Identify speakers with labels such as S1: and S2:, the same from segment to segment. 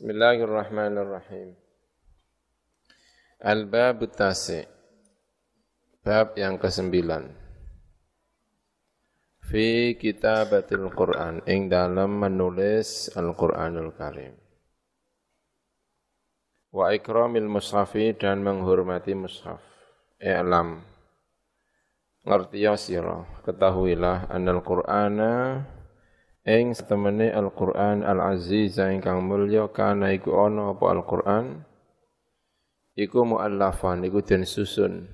S1: Bismillahirrahmanirrahim. Al-bab tasi. Bab yang kesembilan. Fi kitabatil Quran ing dalam menulis Al-Qur'anul Karim. Wa ikramil mushafi dan menghormati mushaf. I'lam. Ngerti ya sira, ketahuilah anal Qur'ana ing setemene Al-Qur'an Al-Aziz ingkang mulya kana iku ana apa Al-Qur'an? Iku muallafan iku den susun.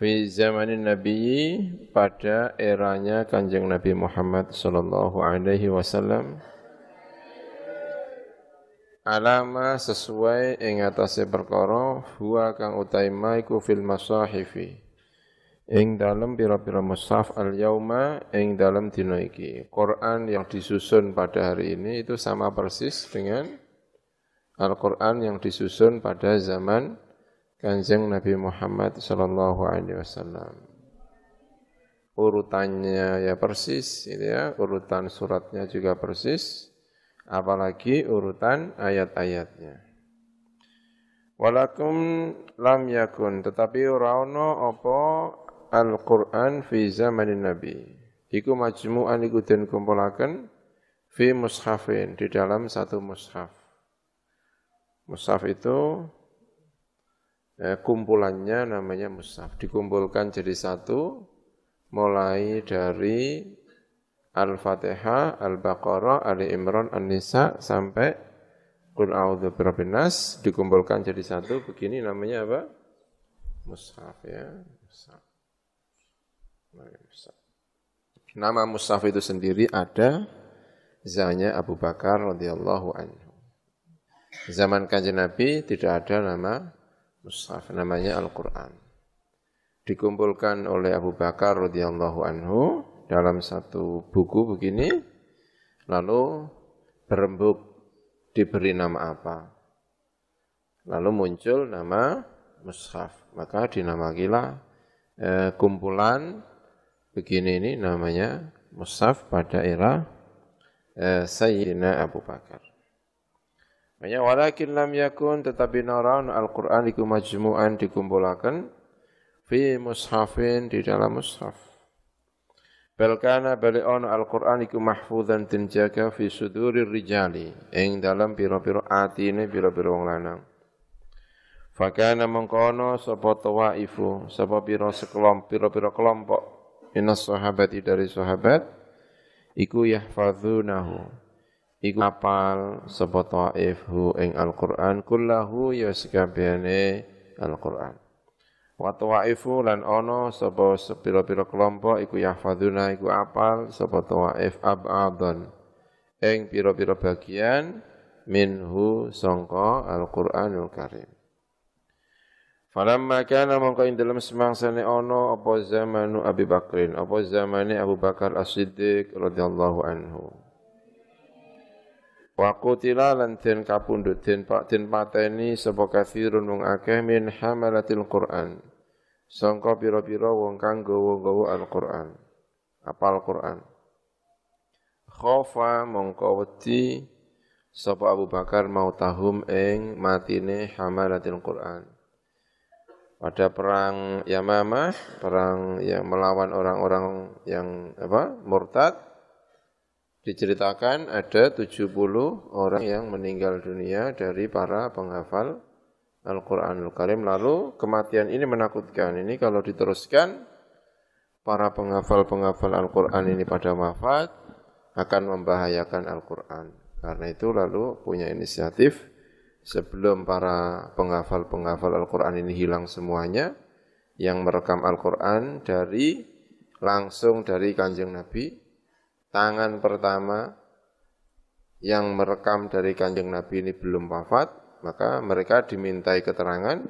S1: Fi zamanin Nabi pada eranya Kanjeng Nabi Muhammad sallallahu alaihi wasallam. Alama sesuai ing atase perkara huwa kang utaima iku fil masahifi ing dalam pira-pira mushaf al-yauma ing dalam dina iki. Quran yang disusun pada hari ini itu sama persis dengan Al-Quran yang disusun pada zaman Kanjeng Nabi Muhammad sallallahu alaihi wasallam. Urutannya ya persis gitu ya, urutan suratnya juga persis, apalagi urutan ayat-ayatnya. Walakum lam yakun tetapi ora ana apa Al-Qur'an fi zamanin Nabi. Iku majmu'an iku den kumpulaken fi mushafin di dalam satu mushaf. Mushaf itu eh, kumpulannya namanya mushaf. Dikumpulkan jadi satu mulai dari Al-Fatihah, Al-Baqarah, Ali Imran, An-Nisa sampai Qul a'udzu birabbin nas dikumpulkan jadi satu begini namanya apa? Mushaf ya, mushaf. Nama Mushaf itu sendiri ada zanya Abu Bakar radhiyallahu anhu. Zaman kanjeng Nabi tidak ada nama Mushaf, namanya Al-Quran. Dikumpulkan oleh Abu Bakar radhiyallahu anhu dalam satu buku begini, lalu berembuk diberi nama apa. Lalu muncul nama Mushaf, maka dinamakilah eh, kumpulan begini ini namanya mushaf pada era eh, Sayyidina Abu Bakar. Makanya walakin lam yakun tetapi naran Al-Qur'an iku majmu'an dikumpulaken fi mushafin di dalam mushaf. Bal kana bali ana Al-Qur'an iku mahfuzan tinjaga fi sudurir rijali ing dalam pira-pira atine pira-pira wong lanang. Fakana mengkono sapa tawaifu sapa pira sekelompok pira-pira kelompok minas sahabati dari sahabat iku yahfadzunahu iku apal sapa taifhu ing Al-Qur'an kullahu ya sekabehane Al-Qur'an. Wa lan ono sapa sepira-pira kelompok iku yahfadzuna iku apal sapa taif ab'adhan. Ing pira-pira bagian minhu sangka Al-Qur'anul Karim Falamma kana mongko ing dalem semangsane ana apa zamanu Abi Bakrin, apa zamane Abu Bakar As-Siddiq radhiyallahu anhu. Wa qutila lan den kapundhut den pak den pateni sapa kathirun wong akeh min hamalatil Qur'an. Sangka pira-pira wong kang gawa-gawa Al-Qur'an. Apal Qur'an. Khofa mongko wedi Abu Bakar mau tahum ing matine hamalatil Qur'an pada perang Yamamah, perang yang melawan orang-orang yang apa? murtad diceritakan ada 70 orang yang meninggal dunia dari para penghafal Al-Qur'anul Karim. Lalu kematian ini menakutkan. Ini kalau diteruskan para penghafal-penghafal Al-Qur'an ini pada wafat akan membahayakan Al-Qur'an. Karena itu lalu punya inisiatif sebelum para penghafal-penghafal Al-Quran ini hilang semuanya, yang merekam Al-Quran dari langsung dari kanjeng Nabi, tangan pertama yang merekam dari kanjeng Nabi ini belum wafat, maka mereka dimintai keterangan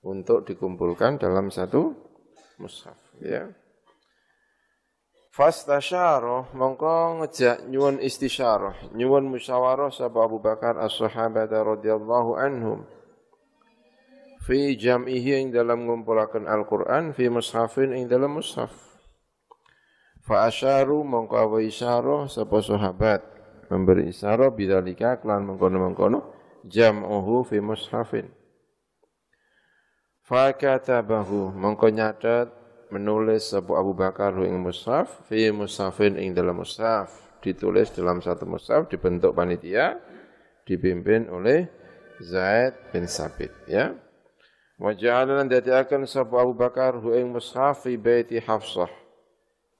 S1: untuk dikumpulkan dalam satu mushaf. Ya. Fastasyarah mongko ngejak nyuwun istisyarah, nyuwun musyawarah sapa Abu Bakar as-sahabat radhiyallahu anhum. Fi jam'ihi ing dalam ngumpulaken Al-Qur'an fi mushafin ing dalam mushaf. Fa asyaru mongko awa isyarah sapa sahabat memberi isyarat bidzalika kelan mengkono-mengkono jam'uhu fi mushafin fakatabahu mongko nyatet menulis Abu Abu Bakar ing mushaf fi mushafin ing dalam mushaf. Ditulis dalam satu mushaf dibentuk panitia dipimpin oleh Zaid bin Sabit ya. Wa ja'ala lan dadiaken sapa Abu Bakar hu ing mushaf fi baiti Hafsah.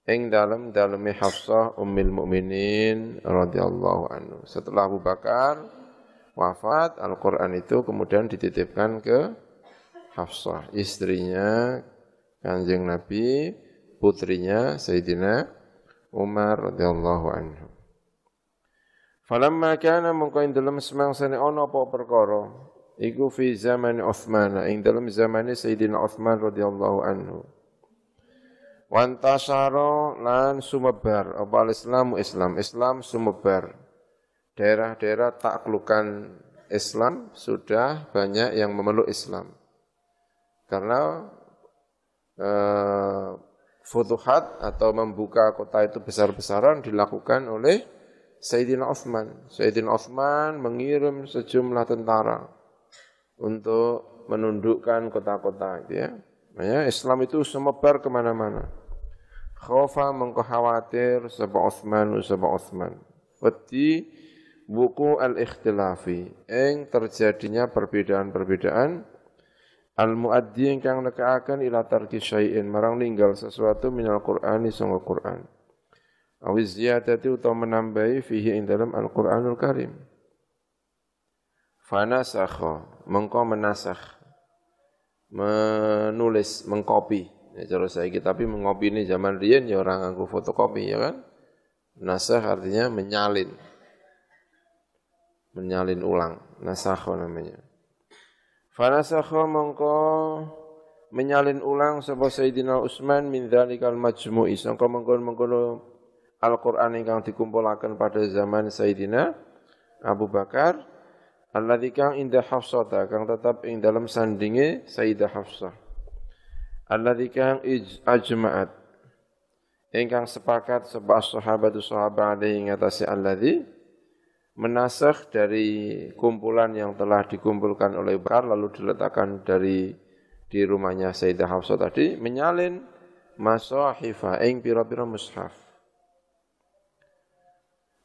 S1: Ing dalam daleme Hafsah ummul mukminin radhiyallahu anhu. Setelah Abu Bakar wafat Al-Qur'an itu kemudian dititipkan ke Hafsah, istrinya Kanjeng Nabi, putrinya Sayyidina Umar radhiyallahu anhu. Falamma kana mongko ing dalem semangsane ana apa perkara iku fi zaman Utsman ing dalem zamane Sayyidina Utsman radhiyallahu anhu. Wantasara lan sumebar apa Islam Islam Islam sumebar. Daerah-daerah taklukan Islam sudah banyak yang memeluk Islam. Karena eh, futuhat atau membuka kota itu besar-besaran dilakukan oleh Sayyidina Uthman. Sayyidina Uthman mengirim sejumlah tentara untuk menundukkan kota-kota gitu ya. Ya, Islam itu semebar ke mana-mana. Khawfa mengkhawatir sebab Uthman sebab Uthman. Wedi buku al-ikhtilafi. Yang terjadinya perbedaan-perbedaan Al-muaddi ingkang nekaaken ila tarki syai'in marang ninggal sesuatu minal Qur'ani sanga Qur'an. Awiz ziyadati utawa menambahi fihi ing dalam Al-Qur'anul Karim. Fanasakha, mengko menasakh. Menulis, mengkopi. Ya, cara saya tapi mengopi ini zaman riyen ya orang nganggo fotokopi ya kan. Nasakh artinya menyalin. Menyalin ulang. Nasakha namanya. Fanasakha mongko menyalin ulang sapa Sayyidina Utsman min dzalikal majmu'i. Sangka mengkon-mengkono Al-Qur'an ingkang dikumpulaken pada zaman Sayyidina Abu Bakar alladzi kang inda Hafsah kang tetap ing dalam sandinge Sayyidah Hafsah. Alladzi kang ajma'at ingkang sepakat sebab sahabatu sahabat alaihi ngatasi alladzi menasakh dari kumpulan yang telah dikumpulkan oleh Bakar lalu diletakkan dari di rumahnya Sayyidah Hafsah tadi menyalin masahifa ing pira-pira mushaf.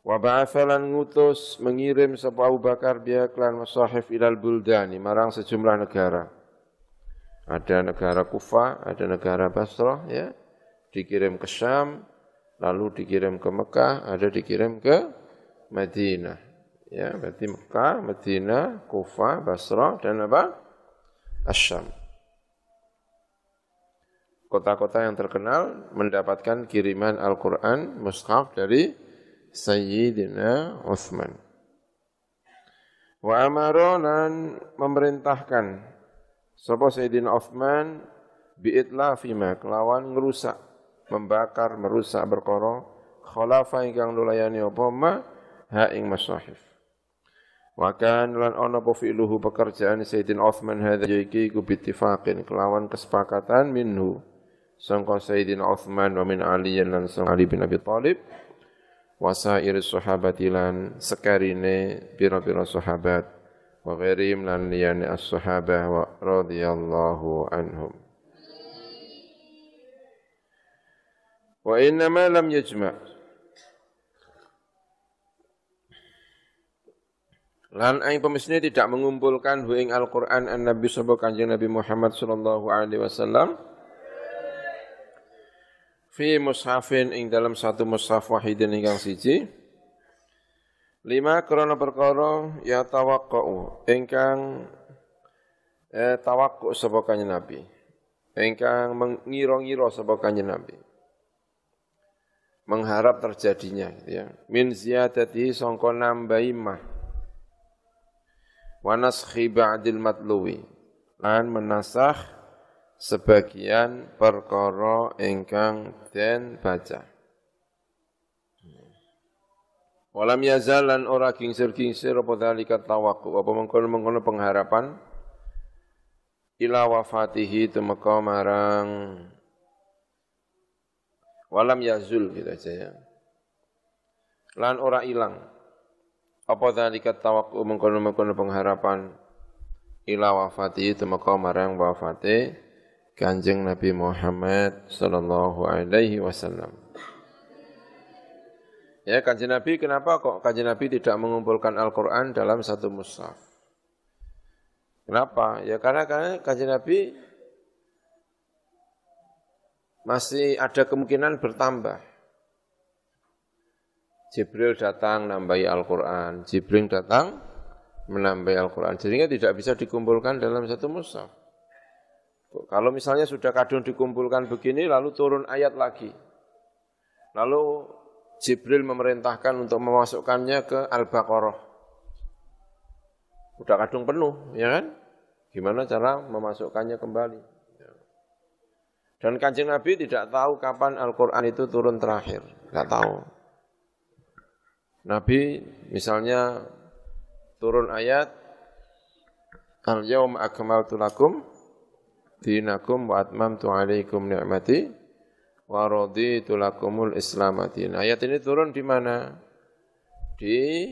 S1: Wa ba'athalan ngutus mengirim sapa Abu Bakar dia klan masahif ilal buldani marang sejumlah negara. Ada negara Kufa, ada negara Basrah ya. Dikirim ke Syam, lalu dikirim ke Mekah, ada dikirim ke Madinah. Ya, berarti Mekah, Madinah, Kufa, Basra dan apa? Asyam. Kota-kota yang terkenal mendapatkan kiriman Al-Qur'an mushaf dari Sayyidina Uthman. Wa amaronan memerintahkan sapa Sayyidina Uthman bi'itla fima kelawan ngerusak, membakar, merusak berkoro khalafa ingkang nulayani apa ma ha ing masahif. Wa kan lan ana apa fi'luhu pekerjaan Sayyidina Uthman hadza iki ku bittifaqin kelawan kesepakatan minhu. Sangka Sayyidina Uthman wa min Ali lan sang Ali bin Abi Thalib. Wa sair sahabati lan sekarine pira-pira sahabat. Wa ghairihim lan liyane as-sahabah wa radhiyallahu anhum. Wa inna ma lam yajma' Lan aing pemisne tidak mengumpulkan hu ing Al-Qur'an an Nabi sapa Kanjeng Nabi Muhammad sallallahu alaihi wasallam. Fi mushafin ing dalam satu mushaf wahidin ingkang siji. Lima krana perkara ya tawaqqu ingkang eh, tawaqqu sapa Kanjeng Nabi. Ingkang mengira-ngira sapa Kanjeng Nabi. Mengharap terjadinya gitu ya. Min ziyadati sangka nambahi mah wa naskhi ba'dil matluwi lan menasakh sebagian perkara ingkang den baca. Walam yazalan ora kingsir-kingsir apa dalika tawakkul apa mengkono-mengkono pengharapan? Ila wafatihi temeka marang walam yazul gitu aja ya. Lan ora ilang Apa dzalika tawaqqu mengkono-mengkono pengharapan ila wafati temeka marang wafate Kanjeng Nabi Muhammad sallallahu alaihi wasallam. Ya, Kanjeng Nabi kenapa kok Kanjeng Nabi tidak mengumpulkan Al-Qur'an dalam satu mushaf? Kenapa? Ya karena karena Kanjeng Nabi masih ada kemungkinan bertambah. Jibril datang nambahi Al-Quran, Jibril datang menambahi Al-Quran. Jadinya tidak bisa dikumpulkan dalam satu mushaf. Kalau misalnya sudah kadung dikumpulkan begini, lalu turun ayat lagi. Lalu Jibril memerintahkan untuk memasukkannya ke Al-Baqarah. Udah kadung penuh, ya kan? Gimana cara memasukkannya kembali? Dan kanjeng Nabi tidak tahu kapan Al-Quran itu turun terakhir. Tidak tahu. Nabi misalnya turun ayat Al-yawm akmaltu lakum dinakum wa atmamtu alaikum ni'mati wa raditu lakumul islam Ayat ini turun di mana? Di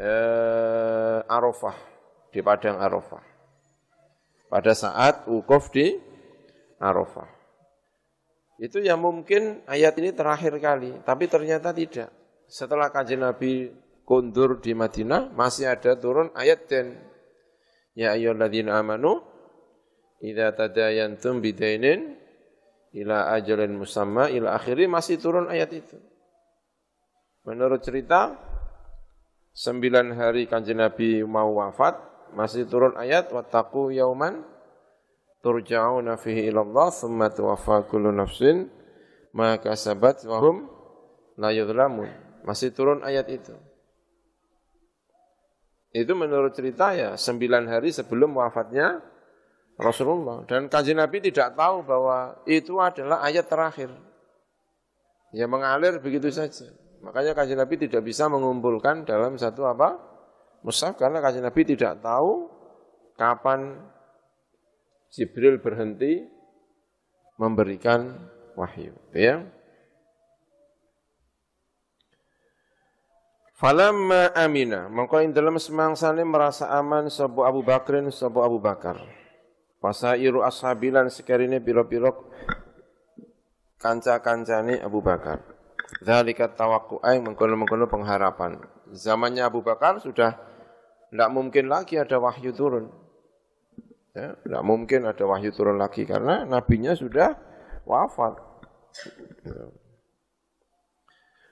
S1: eh, Arafah, di padang Arafah. Pada saat wukuf di Arafah. Itu yang mungkin ayat ini terakhir kali, tapi ternyata tidak setelah kajian Nabi kundur di Madinah, masih ada turun ayat dan Ya ayyuhalladzina amanu idza tadayantum bidainin ila ajalin musamma ila akhiri masih turun ayat itu. Menurut cerita sembilan hari kanjeng Nabi mau wafat masih turun ayat wattaqu yauman turja'una fihi ila Allah thumma tuwaffa kullu nafsin ma kasabat wa hum la yudlamun. Masih turun ayat itu. Itu menurut cerita ya, sembilan hari sebelum wafatnya Rasulullah. Dan kanji Nabi tidak tahu bahwa itu adalah ayat terakhir. Ya mengalir begitu saja. Makanya kanji Nabi tidak bisa mengumpulkan dalam satu apa? Musaf karena kanji Nabi tidak tahu kapan Jibril berhenti memberikan wahyu. Ya. Falamma amina, mongko ing dalem semangsane merasa aman sapa Abu Bakrin sapa Abu Bakar. Pasairu ashabilan sekarine pira-pira kanca-kancane Abu Bakar. Tawaqqu ay mengkono-mengkono pengharapan. Zamannya Abu Bakar sudah tidak mungkin lagi ada wahyu turun. Ya, tidak mungkin ada wahyu turun lagi karena nabinya sudah wafat.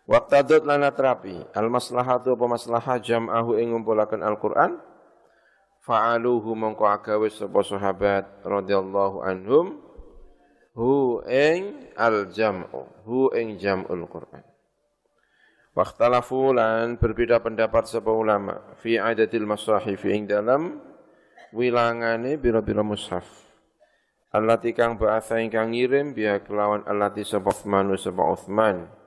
S1: Waktadut lana terapi. Al maslahatu apa maslahah jam'ahu ing ngumpulaken Al-Qur'an. Fa'aluhu mongko agawe sapa sahabat radhiyallahu anhum hu ing al jam'u hu ing jam'ul Qur'an. Wakhtalafu lan berbeda pendapat sapa ulama fi adatil masahif ing dalam wilangane bira-bira mushaf. Allati kang ba'atha ingkang ngirim biya kelawan allati sapa Utsman sapa Utsman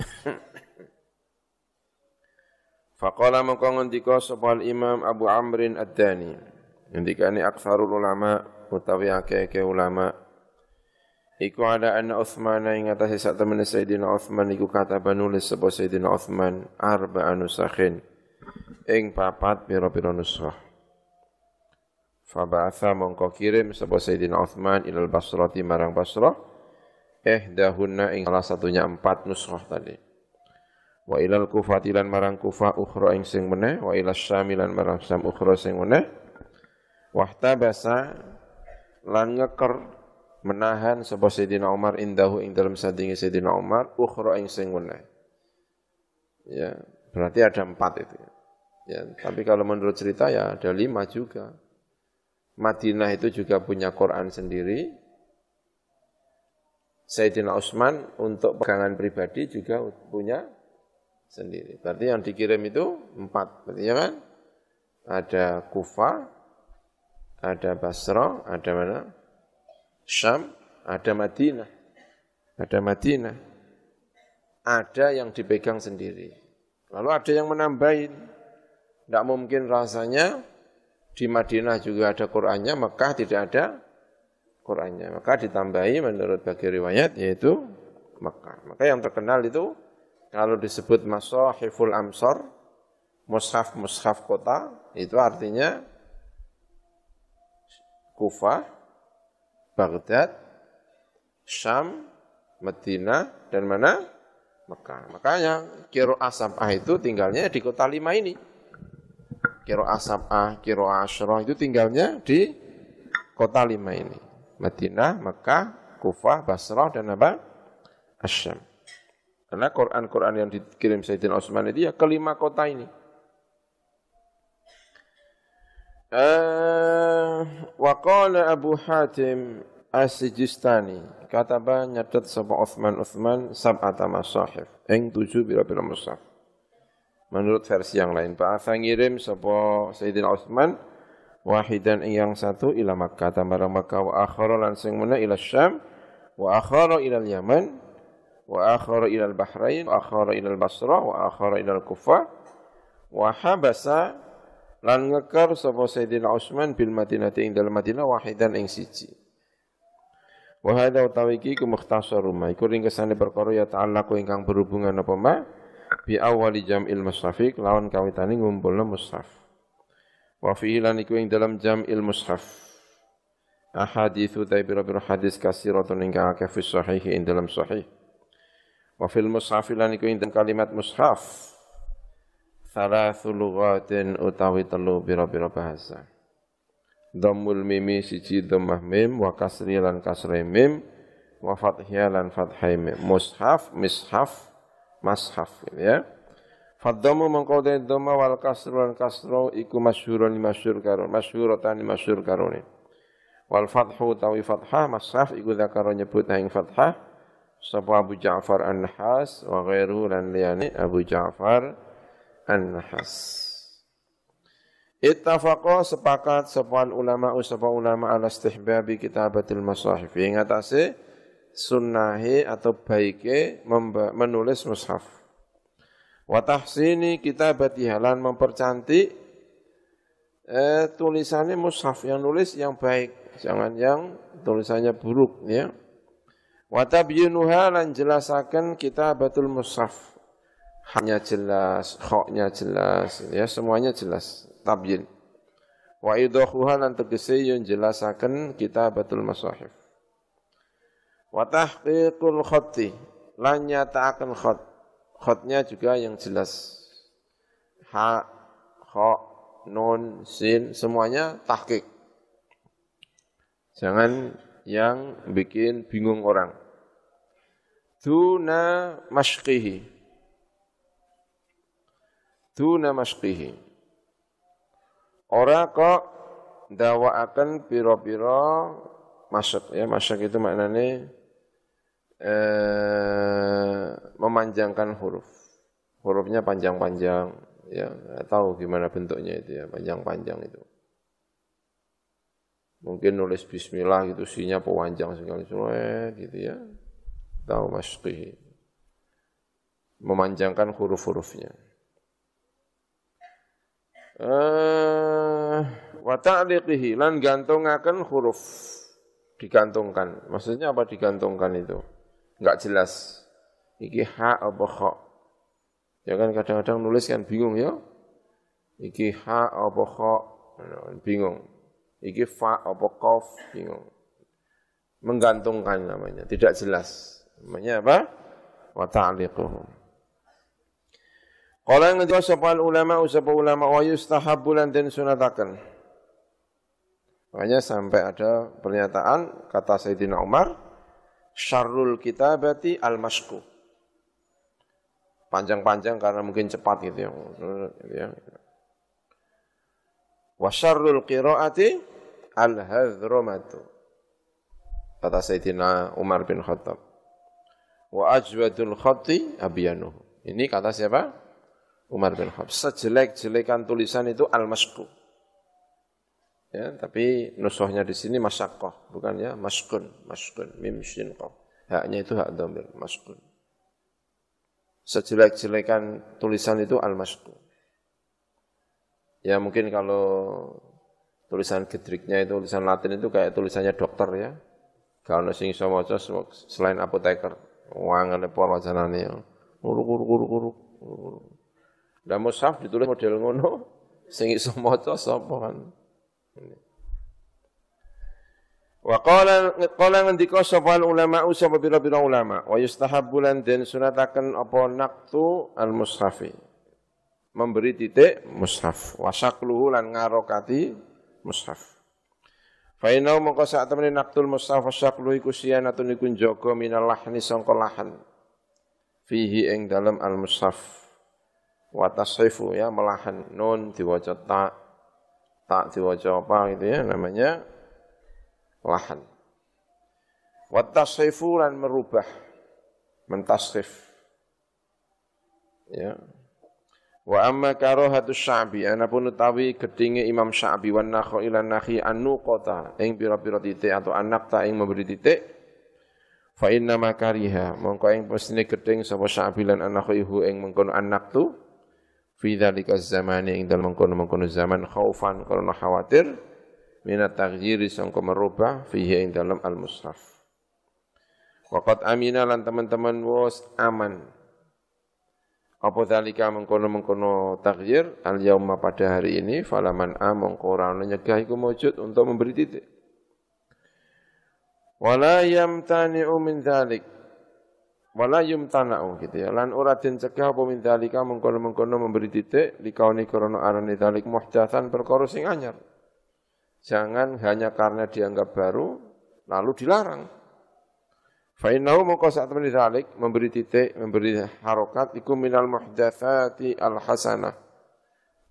S1: Faqala mengko ngendika sapa Imam Abu Amrin Ad-Dani. Ngendikane aksarul ulama utawi akeh-akeh ulama Iku ada anna Uthman ing atase sak temene Sayyidina Uthman iku kata nulis sapa Sayyidina Uthman arba'a nusakhin ing papat pira-pira nusrah. Faba'atha mongko kirim sapa Sayyidina Uthman ilal Basrati marang Basrah eh dahunna ing salah satunya empat nusrah tadi. Wa ilal kufatilan marang kufa ukhra ing sing meneh, wa ilal syamilan marang syam ukhra sing meneh. Wahtabasa lan ngeker menahan sapa Sayyidina Umar indahu ing dalam sadingi Sayyidina Umar ukhra ing sing meneh. Ya, berarti ada empat itu. Ya, tapi kalau menurut cerita ya ada lima juga. Madinah itu juga punya Quran sendiri, Sayyidina Utsman untuk pegangan pribadi juga punya sendiri. Berarti yang dikirim itu empat, berarti ya kan? Ada Kufa, ada Basra, ada mana? Syam, ada Madinah. Ada Madinah. Ada yang dipegang sendiri. Lalu ada yang menambahin. Tidak mungkin rasanya di Madinah juga ada Qur'annya, Mekah tidak ada Qur'annya. Maka ditambahi menurut bagi riwayat yaitu Mekah. Maka yang terkenal itu kalau disebut Masahiful Amsar mushaf-mushaf kota itu artinya Kufah, Baghdad, Syam, Medina, dan mana? Mekah. Makanya kiro asabah itu tinggalnya di kota lima ini. Kiro asabah, kiro asyroh itu tinggalnya di kota lima ini. Madinah, Mekah, Kufah, Basrah, dan apa? Asyam. Karena Quran-Quran yang dikirim Sayyidina Utsman itu ya kelima kota ini. Uh, Abu Hatim As-Sijistani kataba nyatet sapa Utsman Utsman sab'ata masahif ing tujuh pira-pira mushaf. Menurut versi yang lain, Pak ngirim sapa Sayyidina Utsman wahidan yang satu ila Makkah. Tambarang Makkah. Wa akhara lan sing mena ila Syam. Wa akhara ila Yaman. Wa akhara ila Bahrain. Wa akhara ila Basrah wa akhara ila Kufah. Wa habasa lan ngekar sapa Sayyidina Utsman bil Madinah. Ing dalem Madinah wahidan ing siji. Wa hadza utawi iki ku mukhtasar ma. Iku ringkesane perkara ya ta'allaqu ingkang berhubungan apa ma? Bi awali jam'il mushafi lawan kawitane ngumpulna mushaf wa fihi lan iku ing dalam jam'il mushaf ahaditsu ta biro hadis kasiratun ingkang akeh fi sahih ing dalam sahih wa fil mushaf lan iku ing kalimat mushaf Salathu lughatin utawi telu bira-bira bahasa. Dhammul mimi siji dhammah mim wa kasri lan kasri mim wa fathiyah lan fathai mim. Mushaf, mishaf, mashaf gitu ya. Fadhamu mengkau dhamma wal kasru lan kasru iku masyhurun masyhur karo masyhuratan masyhur karone. Wal fathu tawi fathah mashaf iku zakaro nyebut ing fathah sapa Abu Ja'far An-Nahas wa ghairu lan liyane Abu Ja'far An-Nahas. Ittafaqa sepakat sepuan ulama usapa ulama ala istihbabi kitabatil masahif. Ing atase sunnahi atau baike menulis mushaf. Wa tahsini kitabati halan mempercantik eh, tulisannya mushaf yang nulis yang baik, jangan yang tulisannya buruk ya. Wa tabyinuha lan jelasaken kitabatul mushaf hanya jelas, khoknya jelas, ya semuanya jelas, tabyin. Wa idahuha lan tegese yang jelasaken kita batul masahif. Wa tahqiqul khatti lan nyataaken khat. Khatnya juga yang jelas. Ha, kha, nun, sin, semuanya tahqiq. Jangan yang bikin bingung orang. Tuna mashqihi duna masqihi. Ora kok akan piro-piro masuk ya masuk itu maknanya eh, memanjangkan huruf. Hurufnya panjang-panjang ya tahu gimana bentuknya itu ya panjang-panjang itu. Mungkin nulis Bismillah gitu sinya pewanjang sekali suwe gitu ya. Tahu masqihi memanjangkan huruf-hurufnya. Eh wa ta'liqihi lan gantungaken huruf. Digantungkan. Maksudnya apa digantungkan itu? Enggak jelas. Iki ha apa kha? Ya kan kadang-kadang nulis kan bingung ya. Iki ha apa kha? Bingung. Iki fa apa qaf? Bingung. Menggantungkan namanya, tidak jelas. Namanya apa? Wa ta'liquhum. Qala ngendika sapa ulama sapa ulama wa yustahabbu lan den sunataken. Makanya sampai ada pernyataan kata Sayyidina Umar, syarrul kitabati al-masku. Panjang-panjang karena mungkin cepat gitu ya. Wa syarrul qiraati al-hadhrumatu. Kata Sayyidina Umar bin Khattab. Wa ajwadul khatti abiyanuhu. Ini kata siapa? Umar bin Khattab. Sejelek-jelekan tulisan itu al-masku. Ya, tapi nusohnya di sini masyakoh, bukan ya maskun, maskun, mim shin qaf. Haknya itu hak dhamir, maskun. Sejelek-jelekan tulisan itu al-masku. Ya mungkin kalau tulisan gedriknya itu tulisan Latin itu kayak tulisannya dokter ya. Kalau sing iso selain apoteker, wangane para wajanane. Uruk uruk uruk uruk. Lah mushaf ditulis model ngono, sing iso maca sapa kan. Wa qala qala ngendika sapa ulama sapa pira-pira ulama wa yustahabbu lan den sunataken apa naqtu al mushafi. Memberi titik mushaf wa syaqluhu lan ngarokati mushaf. Fa inna mongko sak temene naqtul mushaf wa syaqluhu iku siyanatun iku jaga minal lahni sangka lahan. Fihi ing dalam al mushaf wa tasrifu ya melahan nun diwaca ta tak diwaca apa gitu ya namanya lahan. Wa tasrifu lan merubah. Mentasrif ya. Wa amma karahatu sya'bi. Anapun utawi gedinge Imam Sya'bi wan nakhai lan nakhi kota ing pira-pira titik atau anak ta ing memberi titik fa inna makariha mongko ing pesine geding sapa Sya'bi lan anakhihu ing mengkono anak tu fi dzalika zamani ing dalem mengkono-mengkono zaman khaufan karena khawatir minat taghyiri sangka merubah fihi ing dalam al-mushaf. Waqat amina lan teman-teman was aman. Apa dzalika mengkono-mengkono taghyir al yauma pada hari ini falaman among ora nyegah iku maujud untuk memberi titik. Wala yamtani'u min dzalik wala yumtana'u gitu ya. Lan ora den cegah apa min dalika mengkono-mengkono memberi titik likauni krana arane dalik muhdatsan perkara sing anyar. Jangan hanya karena dianggap baru lalu dilarang. Fa innahu mongko sak temen dalik memberi titik memberi harokat iku minal muhdatsati al hasanah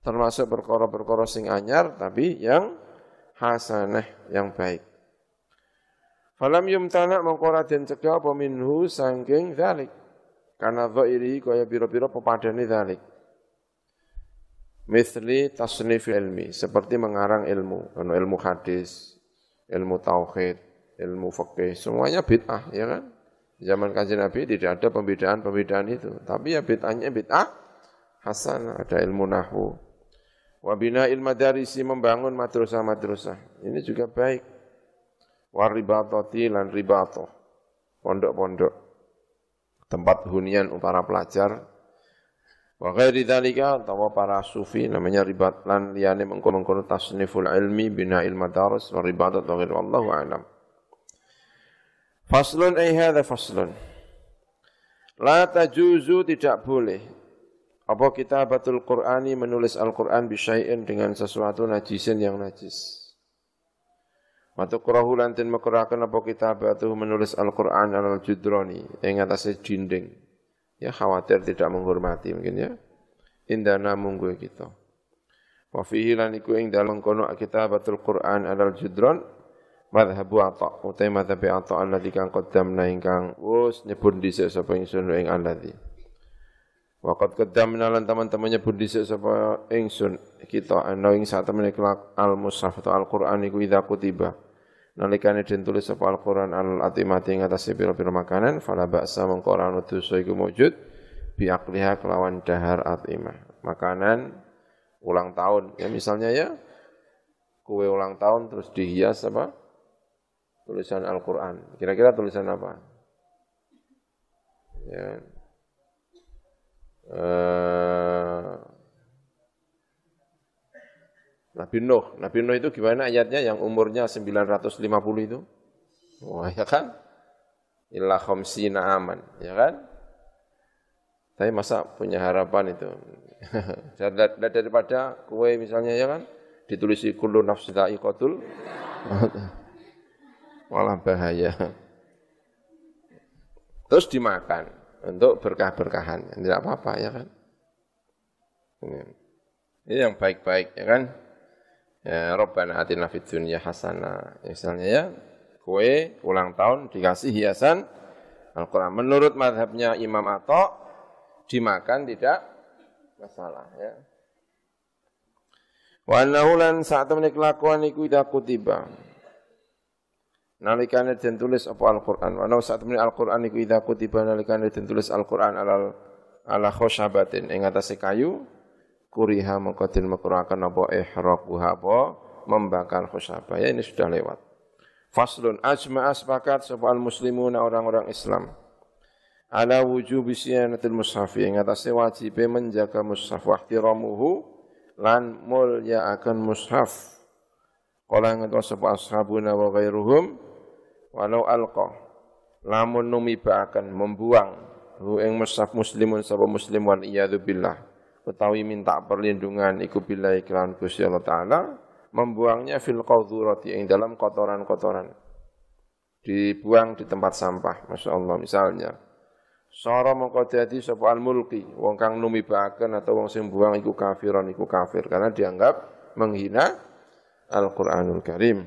S1: termasuk perkara-perkara sing anyar tapi yang hasanah yang baik Falam yumtana mengkora den cegah apa minhu sangking dhalik. Karena dhairi kaya biro-biro pepadani dhalik. Mithli tasnif ilmi, seperti mengarang ilmu, ilmu hadis, ilmu tauhid, ilmu fikih, semuanya bid'ah, ya kan? Zaman kajian Nabi tidak ada pembedaan-pembedaan itu. Tapi ya bid'ahnya bid'ah hasan, ada ilmu nahu. Wabina ilmu darisi membangun madrasah-madrasah. Ini juga baik waribatoti lan ribato. Pondok-pondok. Tempat hunian para pelajar. Wa ghairi dzalika atau para sufi namanya ribat lan liyane mengkono-kono tasniful ilmi bina ilmu daras wa ribatat wa wallahu a'lam. Faslun ay hadha faslun. La tajuzu tidak boleh. Apa kita batul Qur'ani menulis Al-Qur'an bisyai'in dengan sesuatu najisin yang najis Matu kurahu lantin makurakan apa kitabatuh menulis Al-Quran al-judrani yang atasnya dinding. Ya khawatir tidak menghormati mungkin ya. Indana munggu kita. Wa fihi lan iku ing dalem kono kitabatul Quran al-judran madhabu ata utai madhabi ata alladhi kang qaddamna ingkang wus nyebut dhisik sapa ingsun ing alladhi. Waqat qaddamna lan teman-teman nyebut dhisik sapa ingsun kita ana ing sak temene al-mushaf atau Al-Qur'an iku idza kutiba nalikane den tulis sapa Al-Qur'an al-atimati ing atase pira-pira makanan fala ba'sa mengko ora dosa iku wujud bi akliha kelawan dahar atimah. Makanan ulang tahun. Ya misalnya ya kue ulang tahun terus dihias apa? Tulisan Al-Qur'an. Kira-kira tulisan apa? Ya. Uh, Nabi Nuh. Nabi Nuh itu gimana ayatnya yang umurnya 950 itu? Wah, ya kan? Illa khamsina aman, ya kan? Tapi masa punya harapan itu? daripada kue misalnya ya kan? Ditulisi kullu nafsi dha'iqatul. Malah bahaya. Terus dimakan untuk berkah-berkahan. Tidak apa-apa ya kan? Ini yang baik-baik ya kan? Ya Rabbana atina fid dunya hasanah. Misalnya ya, kue ulang tahun dikasih hiasan Al-Quran. Menurut madhabnya Imam Ato, dimakan tidak masalah. Ya. Wa annahu saat temen kelakuan iku ida kutiba. Nalikane den tulis apa Al-Qur'an. Wa saat temen Al-Qur'an iku ida kutiba nalikane den tulis Al-Qur'an ala ala khosyabatin ing atase kayu kuriha mengkotin mekurakan apa ihraquha apa membakar khusabah. Ya ini sudah lewat. Faslun ajma'a sepakat sebuah muslimuna orang-orang Islam. ala wujubi siyanatil mushaf ing atase wajib menjaga mushaf wa ihtiramuhu lan mulya akan mushaf kala ngetos sapa ashabuna wa ghairuhum walau alqa lamun numibaaken membuang hu ing mushaf muslimun sapa muslim wal iyadu billah utawi minta perlindungan iku billahi kelan Gusti Allah taala membuangnya fil qadhurati ing dalam kotoran-kotoran. Dibuang di tempat sampah, Masya Allah misalnya. Sara mongko dadi sapa al-mulki, wong kang numibaken atau wong sing buang iku kafiron iku kafir karena dianggap menghina Al-Qur'anul Karim.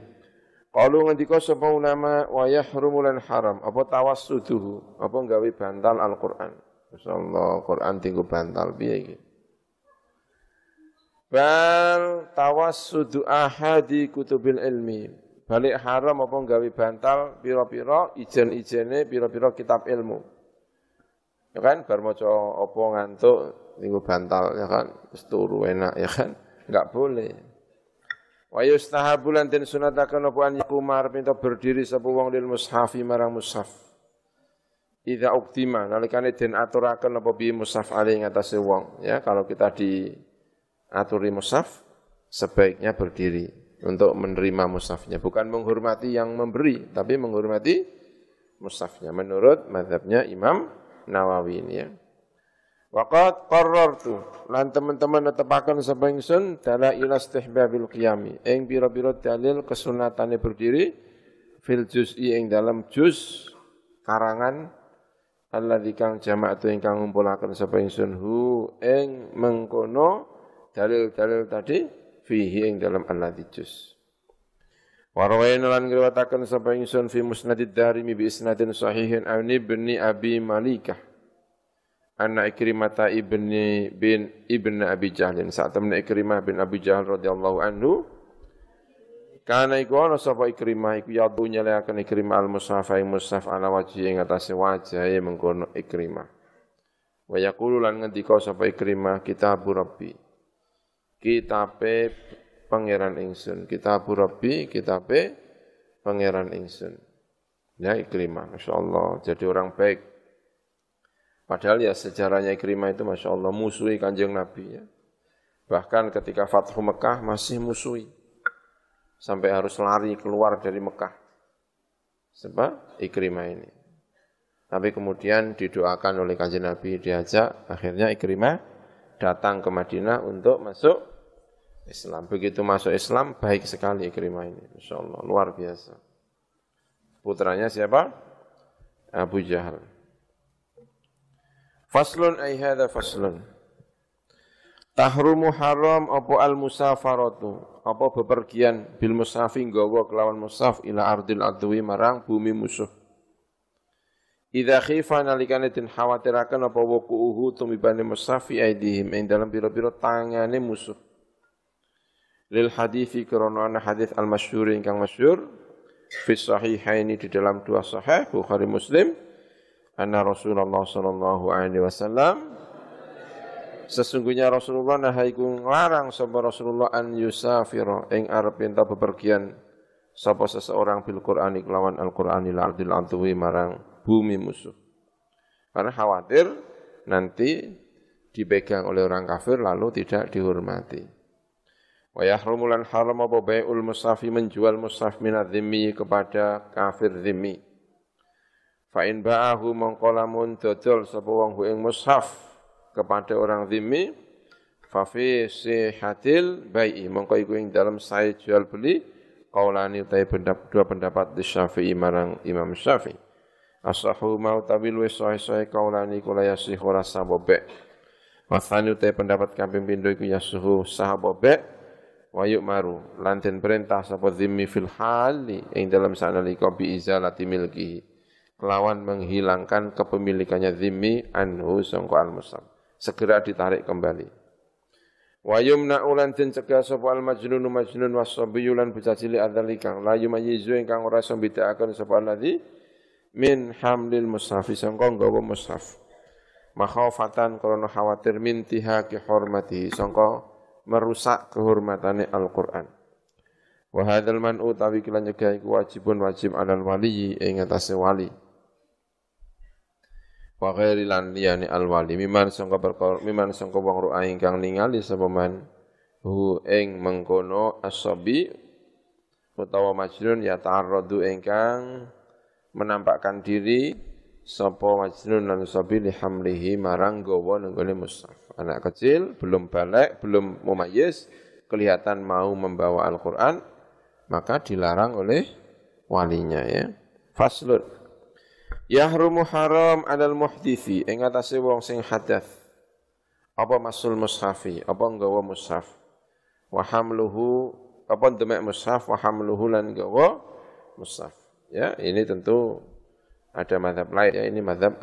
S1: Qalu ngendika sapa ulama wa yahrumu lan haram apa tawassuduhu apa gawe bantal Al-Qur'an. Masyaallah Quran tinggu bantal piye iki? Bal tawassudu ahadi kutubil ilmi. Balik haram apa gawe bantal pira-pira ijen-ijene pira-pira kitab ilmu. Ya kan bar maca apa ngantuk minggu bantal ya kan wis enak ya kan enggak boleh. Wa yustahabu lan den sunataken apa an yakumar pinta berdiri sapa wong lil mushafi marang mushaf. Idza uktima nalikane den aturaken apa bi mushaf ali ing atase wong ya kalau kita di aturi musaf sebaiknya berdiri untuk menerima musafnya. Bukan menghormati yang memberi, tapi menghormati musafnya. Menurut madhabnya Imam Nawawi ini ya. Waqat qarrartu lan teman-teman netepaken sapa ingsun dala ila istihbabil qiyami ing pira-pira dalil kesunatane berdiri fil juz'i ing dalam juz karangan alladzi kang jama'atu ingkang ngumpulaken sapa ingsun hu ing mengkono dalil-dalil tadi fihi ing dalam alladzi juz. Warwain lan ngriwataken sapa ingsun fi musnadid darimi bi isnadin sahihin an ibni abi malikah anak ikrimata ibni bin ibn abi jahlin saat temen ikrimah bin abi jahl radhiyallahu anhu Karena iku ana sapa ikrimah iku yadu nyeleaken ikrimah al-mushaf ing mushaf ala wajhi ing atase wajah mengkono ikrimah. Wa yaqulu lan ngendika sapa ikrimah kitabu rabbi kitabe pangeran ingsun. Kitabu Rabbi, kitabe pangeran ingsun. Ya Ikrimah, Masya Allah. Jadi orang baik. Padahal ya sejarahnya Ikrimah itu Masya Allah musuhi kanjeng Nabi ya. Bahkan ketika Fathu Mekah masih musuhi. Sampai harus lari keluar dari Mekah. Sebab Ikrimah ini. Tapi kemudian didoakan oleh kanjeng Nabi diajak, akhirnya Ikrimah datang ke Madinah untuk masuk Islam. Begitu masuk Islam, baik sekali Ikrimah ini. Insya Allah, luar biasa. Putranya siapa? Abu Jahal. Faslun ay hadha faslun. Tahrumu haram apa al musafaratu apa bepergian bil musafi nggawa kelawan musaf ila ardil adwi marang bumi musuh. Idza khifa nalikane den khawatiraken apa wukuhu tumibane musafi aidihim ing dalam pira-pira tangane musuh lil hadithi krana ana hadis al masyhur ingkang masyhur fi sahihaini di dalam dua sahih Bukhari Muslim anna Rasulullah sallallahu alaihi wasallam sesungguhnya Rasulullah nahaiku nglarang sapa Rasulullah an yusafira ing arep enta bepergian sapa seseorang bil Qur'ani kelawan Al Qur'ani lardil antuwi marang bumi musuh karena khawatir nanti dipegang oleh orang kafir lalu tidak dihormati. Wa yahrumu lan haram apa bai'ul mushafi menjual mushaf minadh kepada kafir dhimmi. Fa in ba'ahu mongko lamun dodol sapa wong ing mushaf kepada orang dhimmi fa fi sihatil bai'i mongko iku ing dalam saya jual beli qaulani utai pendapat dua pendapat di Syafi'i marang Imam Syafi'i. Asahu mau tabil wis sahih-sahih qaulani kula yasih ora sabobe. Wasani utai pendapat kambing pindho iku yasuhu sahabobe wa maru lanten perintah sapa zimmi fil hali ing dalam sanalika bi izalati milkihi. Kelawan menghilangkan kepemilikannya zimmi anhu sangka al musam segera ditarik kembali. Wa yumna ulan den cegah sapa al majnun majnun wasabiyyu lan bocah cilik adzalikan la yumayyizu ingkang ora iso bedakaken sapa alladzi min hamlil mushafi sangka nggawa mushaf. Makhafatan krana khawatir min tihaki hormati sangka merusak kehormatannya Al-Qur'an. Wa hadzal man'u tawi kila nyegah iku wajibun wajib alal wali ing atase wali. wa ghairi lan liyane alwali miman sangka perkara miman sangka wong ru'ah ingkang ningali sapa man hu ing mengkono asabi utawa majnun ya ta'arradu ingkang menampakkan diri sapa majnun lan sabi li hamlihi marang gawa nenggone mushaf anak kecil belum balik belum mumayyiz kelihatan mau membawa Al-Qur'an maka dilarang oleh walinya ya. Faslun. Yahrumu haram alal muhdisi ing atase wong sing hadas. Apa masul mushafi, apa nggawa mushaf. Wa hamluhu apa demek mushaf wa hamluhu lan nggawa mushaf. Ya, ini tentu ada madhab lain ya, ini madhab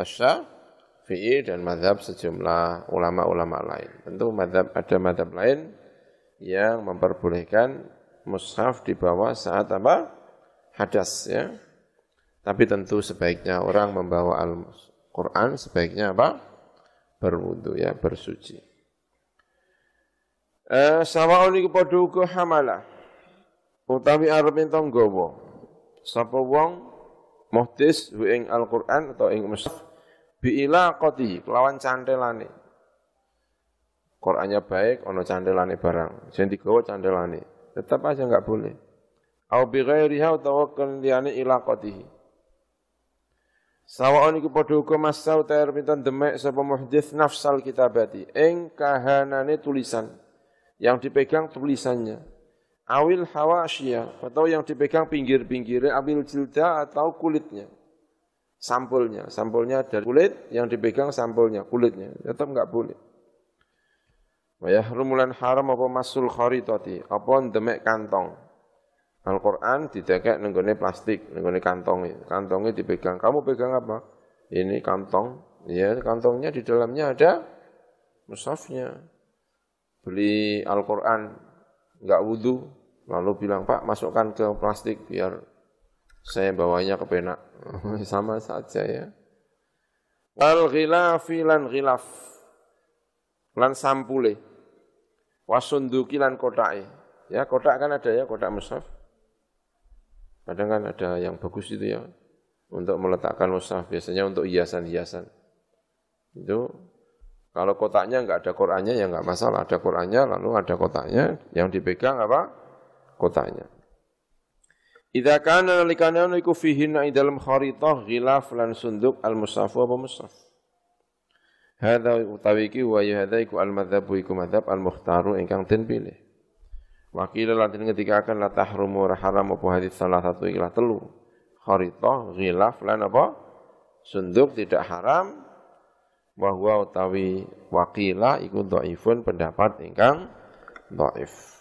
S1: asy dan madhab sejumlah ulama-ulama lain. Tentu madhab ada madhab lain yang memperbolehkan mushaf dibawa saat apa? Hadas ya. Tapi tentu sebaiknya orang membawa Al-Quran sebaiknya apa? Berwudu ya, bersuci. Eh, sawa'un iku padha uga hamalah. Utawi arep entong. Sapa wong muhdis ing Al-Qur'an atau ing mushaf bi ilaqati kelawan cantelane. Qur'annya baik ono cantelane barang. Sing digawa cantelane. Tetap aja enggak boleh. Au bi ghairiha utawa ila ilaqatihi. Sawa'un iku padha uga masau tair pinten demek sapa muhdits nafsal kitabati ing kahanane tulisan yang dipegang tulisannya awil hawasya atau yang dipegang pinggir-pinggirnya awil jilda atau kulitnya sampulnya sampulnya dari kulit yang dipegang sampulnya kulitnya tetap enggak boleh wa yahrumulan haram apa masul kharitati apa demek kantong Al-Quran didekek nenggone plastik, nenggone kantong. Kantongnya dipegang. Kamu pegang apa? Ini kantong. Ya, kantongnya di dalamnya ada musafnya. Beli Al-Quran, enggak wudhu, lalu bilang, Pak masukkan ke plastik biar saya bawanya ke penak. Sama saja ya. Al ghilafi lan ghilaf lan sampule wasunduki lan kotae. Ya, kotak kan ada ya, kotak mushaf. Kadang kan ada yang bagus itu ya, untuk meletakkan mushaf, biasanya untuk hiasan-hiasan. Itu kalau kotaknya enggak ada Qur'annya ya enggak masalah, ada Qur'annya lalu ada kotaknya, yang dipegang apa? Kotaknya. Idza kana likana iku fihi na dalam kharitah ghilaf lan sunduk al mushafu apa mushaf. Hadza utawi iki wa ya hadza iku al madzhabu iku madzhab al mukhtaru ingkang den pilih. Wakil lantin ketika akan la tahrumu haram apa hadis salah satu ikilah telu. Kharithah, ghilaf, lan apa? Sunduk tidak haram. Wahwa utawi wakila iku dhaifun pendapat ingkang dhaif.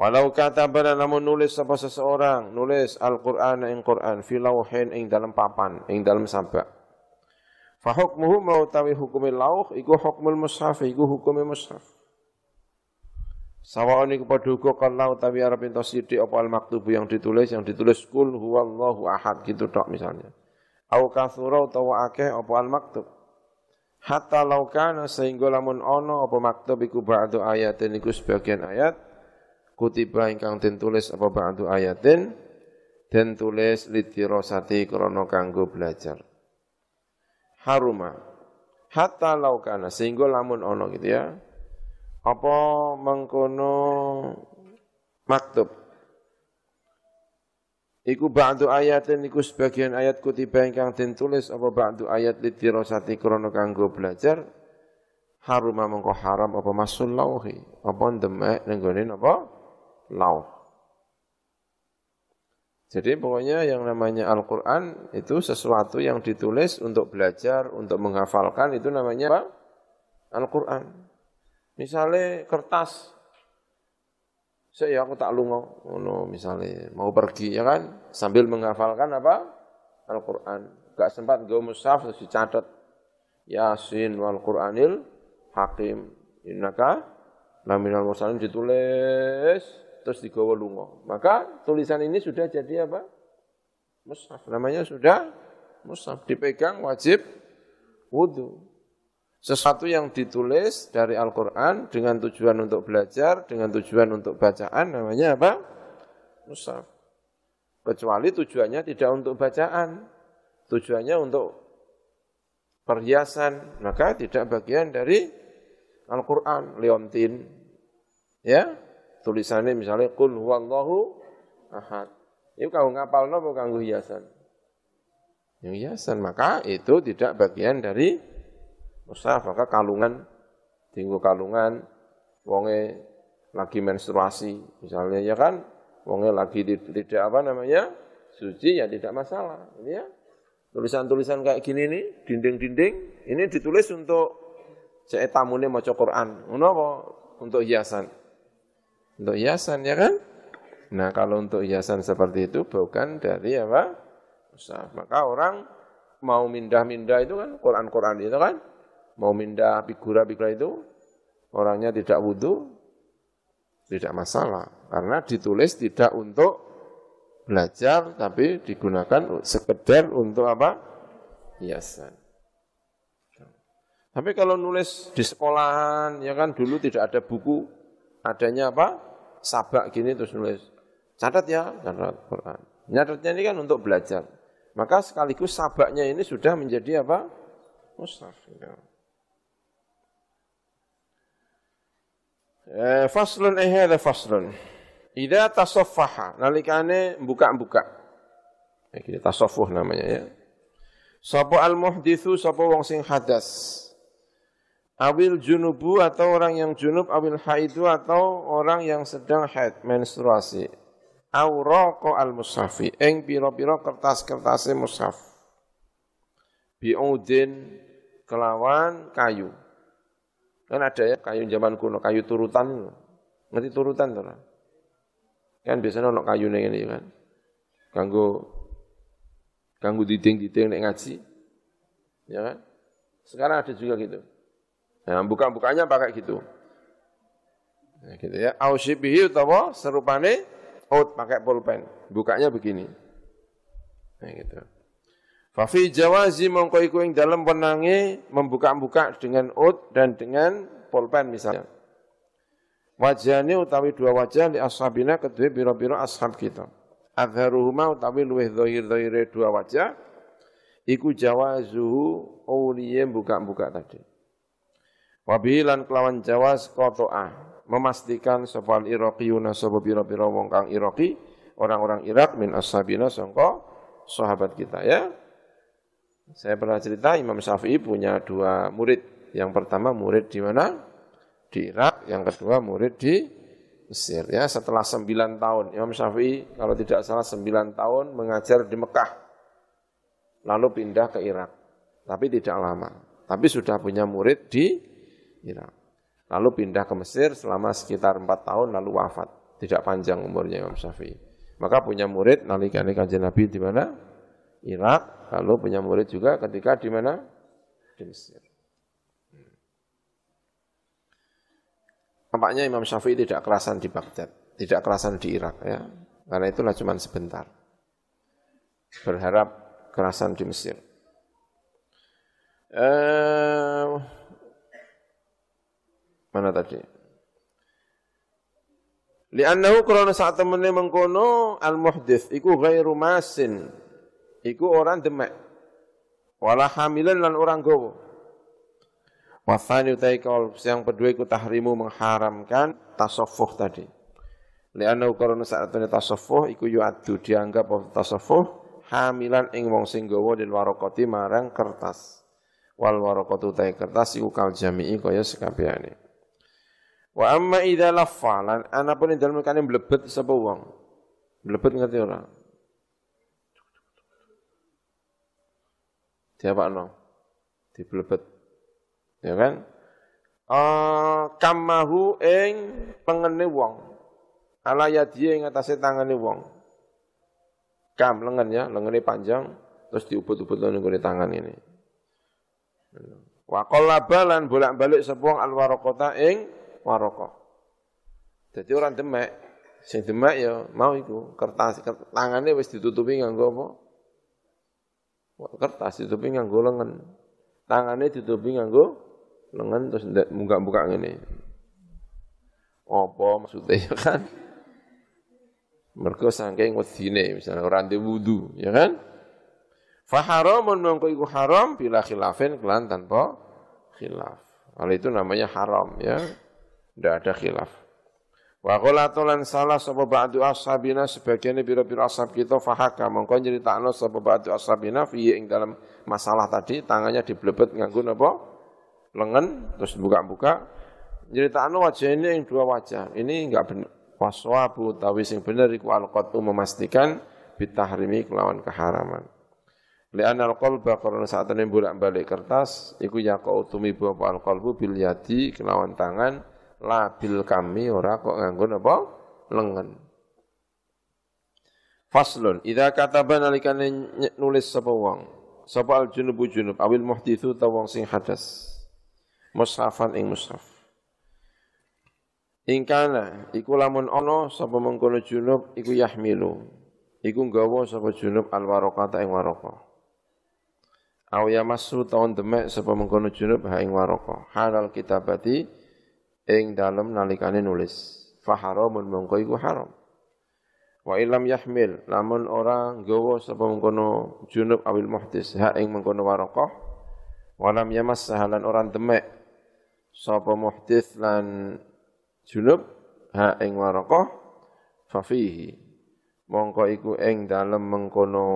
S1: Walau kata benar namun nulis apa seseorang nulis Al-Qur'an ing Qur'an fi lauhin ing dalam papan ing dalam sabak. Fa hukmuhu mau tawi hukumil lauh iku hukmul mushaf iku hukumil mushaf. Sawaon iku padha uga kana utawi arep ento sithik apa al maktubu yang ditulis yang ditulis kul huwallahu ahad gitu tok misalnya. Au kathura utawa akeh apa al maktub. Hatta laukana sehingga lamun ono apa maktub iku ba'du ayatin iku sebagian ayat kutiba ingkang den tulis apa ba'du ayatin den tulis litirosati krana kanggo belajar. Haruma. Hatta laukana sehingga lamun ono gitu ya apa mengkono maktub Iku ba'du ayatin iku sebagian ayat kutiba ingkang den tulis apa ba'du ayat lidirasati krana kanggo belajar haruma mengko haram apa masul lauhi apa demek nenggone apa lauh jadi pokoknya yang namanya Al-Quran itu sesuatu yang ditulis untuk belajar, untuk menghafalkan, itu namanya apa? Al-Quran. Misalnya kertas, saya aku tak lungo, ngono misalnya mau pergi ya kan, sambil menghafalkan apa? Al-Quran. Gak sempat gue mushaf terus dicatat. Yasin wal Quranil Hakim. Innaka laminal mursalin ditulis terus digawa lungo. Maka tulisan ini sudah jadi apa? Mushaf. Namanya sudah mushaf. Dipegang wajib wudhu. Sesuatu yang ditulis dari Al-Quran dengan tujuan untuk belajar, dengan tujuan untuk bacaan, namanya apa? Musaf. Kecuali tujuannya tidak untuk bacaan. Tujuannya untuk perhiasan, maka tidak bagian dari Al-Qur'an, leontin. Ya, tulisannya misalnya kul huwallahu ahad. Itu kau ngapal nopo kanggo hiasan. Yang hiasan, maka itu tidak bagian dari mushaf, maka kalungan, tinggu kalungan, wonge lagi menstruasi, misalnya ya kan, wonge lagi tidak apa namanya, suci ya tidak masalah, ya. Tulisan-tulisan kayak gini nih, dinding-dinding, ini ditulis untuk saya tamune maca Quran. Ngono Untuk hiasan. Untuk hiasan ya kan? Nah, kalau untuk hiasan seperti itu bukan dari apa? Mushaf. Maka orang mau mindah-mindah itu kan Quran-Quran itu kan mau mindah figura-figura itu orangnya tidak wudhu tidak masalah karena ditulis tidak untuk belajar tapi digunakan sekedar untuk apa? hiasan. Tapi kalau nulis di sekolahan, ya kan dulu tidak ada buku, adanya apa? Sabak gini terus nulis. Catat ya, catat Quran. Nyatatnya ini kan untuk belajar. Maka sekaligus sabaknya ini sudah menjadi apa? Mustaf. Ya. Eh, faslun eh ada faslun. Ida tasoffaha, nalikane buka-buka. Iki tasawuf namanya ya. Sapa al-muhditsu sapa wong sing hadas. Awil junubu atau orang yang junub, awil haidu atau orang yang sedang haid, menstruasi. Auroko al-mushafi, eng piro-piro kertas-kertasnya mushaf. Bi'udin kelawan kayu. Kan ada ya kayu zaman kuno, kayu turutan. Ngerti turutan tuh Kan biasanya ono kayu ning ini kan. Kanggo kanggo diding-diding nek ngaji. Ya kan? Sekarang ada juga gitu. Nah, buka-bukanya pakai gitu. Nah, gitu ya. Ausyibihi utawa serupane out pakai pulpen. Bukanya begini. Nah, gitu. Fafi jawazi mongko iku dalam penangi membuka-buka dengan out dan dengan pulpen misalnya. Wajahnya utawi dua wajah li ashabina kedua biro-biro ashab kita. Adharuhuma utawi luweh zahir-zahire dua wajah. Iku jawazuhu uliye buka-buka tadi. Wabilan kelawan jawas koto'ah. Memastikan sopal Iraqiyuna sopa biro-biro wong kang. Orang-orang Irak min ashabina songko sahabat kita ya. Saya pernah cerita Imam Syafi'i punya dua murid. Yang pertama murid di mana? di Irak, yang kedua murid di Mesir. Ya, setelah sembilan tahun, Imam Syafi'i kalau tidak salah sembilan tahun mengajar di Mekah, lalu pindah ke Irak. Tapi tidak lama. Tapi sudah punya murid di Irak. Lalu pindah ke Mesir selama sekitar empat tahun, lalu wafat. Tidak panjang umurnya Imam Syafi'i. Maka punya murid nalikane kanjeng Nabi di mana? Irak. Lalu punya murid juga ketika di mana? Di Mesir. Nampaknya Imam Syafi'i tidak kerasan di Baghdad, tidak kerasan di Irak ya. Karena itulah cuma sebentar. Berharap kerasan di Mesir. Eh, mana tadi? Li'annahu karena saat temennya mengkono al-muhdith iku ghairu masin. Iku orang demek. Wala hamilan lan orang gowo. Wafani utai kaul yang kedua ikut tahrimu mengharamkan tasawuf tadi. Lianna karena saat ini tasawuf iku yu'addu dianggap tasawuf hamilan ing wong sing gawa dil warokoti marang kertas. Wal warokotu utai kertas iku kal jami'i kaya sekabehane. Wa amma idza laffa lan ana pun dalem kane mlebet sapa wong. Mlebet ngerti ora? Diapakno? Diblebet Ya kan? Uh, kamahu ing pengene wong. Ala yadiye ing atase tangane wong. Kam lengan ya, lengene panjang terus diubut-ubut ning tangan ini. Wa qallabalan bolak-balik sepuang al waraqata ing waraqah. Jadi orang demek, sing demek ya mau iku kertas tangane wis ditutupi nganggo apa? Kertas ditutupi nganggo lengan. Tangane ditutupi nganggo lengan terus buka-buka ngene. Apa maksudnya ya kan? Mergo saking wedine misalnya ora ndek wudu, ya kan? Faharamun mongko iku haram bila khilafin kelan tanpa khilaf. Hal itu namanya haram ya. Tidak ada khilaf. Wa qulatulan salah sapa ba'du ashabina sebagian biro-biro ashab kita fahaka mongko nyeritakno sapa ba'du ashabina fi ing dalam masalah tadi tangannya diblebet nganggo napa? Lengan terus buka-buka nyeritakno wajah ini yang dua wajah. Ini enggak benar. Waswabu tawi sing bener iku alqatu memastikan bitahrimi kelawan keharaman. Lian al-qalba karena saat ini bolak-balik kertas, iku utumi apa al-qalbu bil yadi kelawan tangan, labil kami ora kok nganggo apa? Lengan. Faslun, idza kataba nalikane nulis sapa wong, sapa al-junubu junub awil muhditsu ta wong sing hadas. Mushafan ing mushaf. Ingkana iku lamun ana sapa mengkono junub iku yahmilu. Iku nggawa sapa junub al-waraqata ing waraqah. Aw tahun demek sapa mengkono junub ha ing waraka. Halal kitabati ing dalem nalikane nulis. Faharamun mongko iku haram. Wa ilam yahmil lamun ora nggawa sapa mengkono junub awil muhdis ha ing mengkono waraka. Walam yamas halan orang demek sapa muhdis lan junub ha ing waraka fafihi mongko iku ing dalem mengkono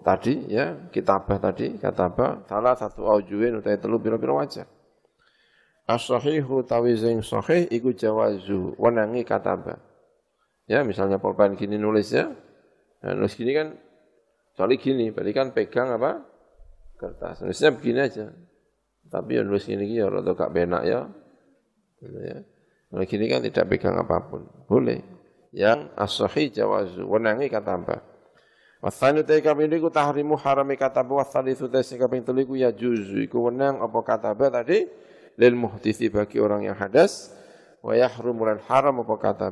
S1: tadi ya kitabah tadi katabah salah satu aujuin utai telu pira-pira wajah as-sahihu tawi sing sahih iku jawazu wenangi katabah ya misalnya pulpen gini nulis ya. Nah, nulis gini kan soalnya gini berarti kan pegang apa? Kertas. Nulisnya begini aja. Tapi ya nulis gini ya rada gak benak ya. Ya. Kalau gini kan tidak pegang apa pun. Boleh. Yang as-sahih jawazu wenangi kata hamba Wasani te kami ku tahrimu harami kata wa itu te sing kaping telu iku ya juzu iku wenang apa kata tadi lil muhtisi bagi orang yang hadas wa yahrumu lan haram apa kata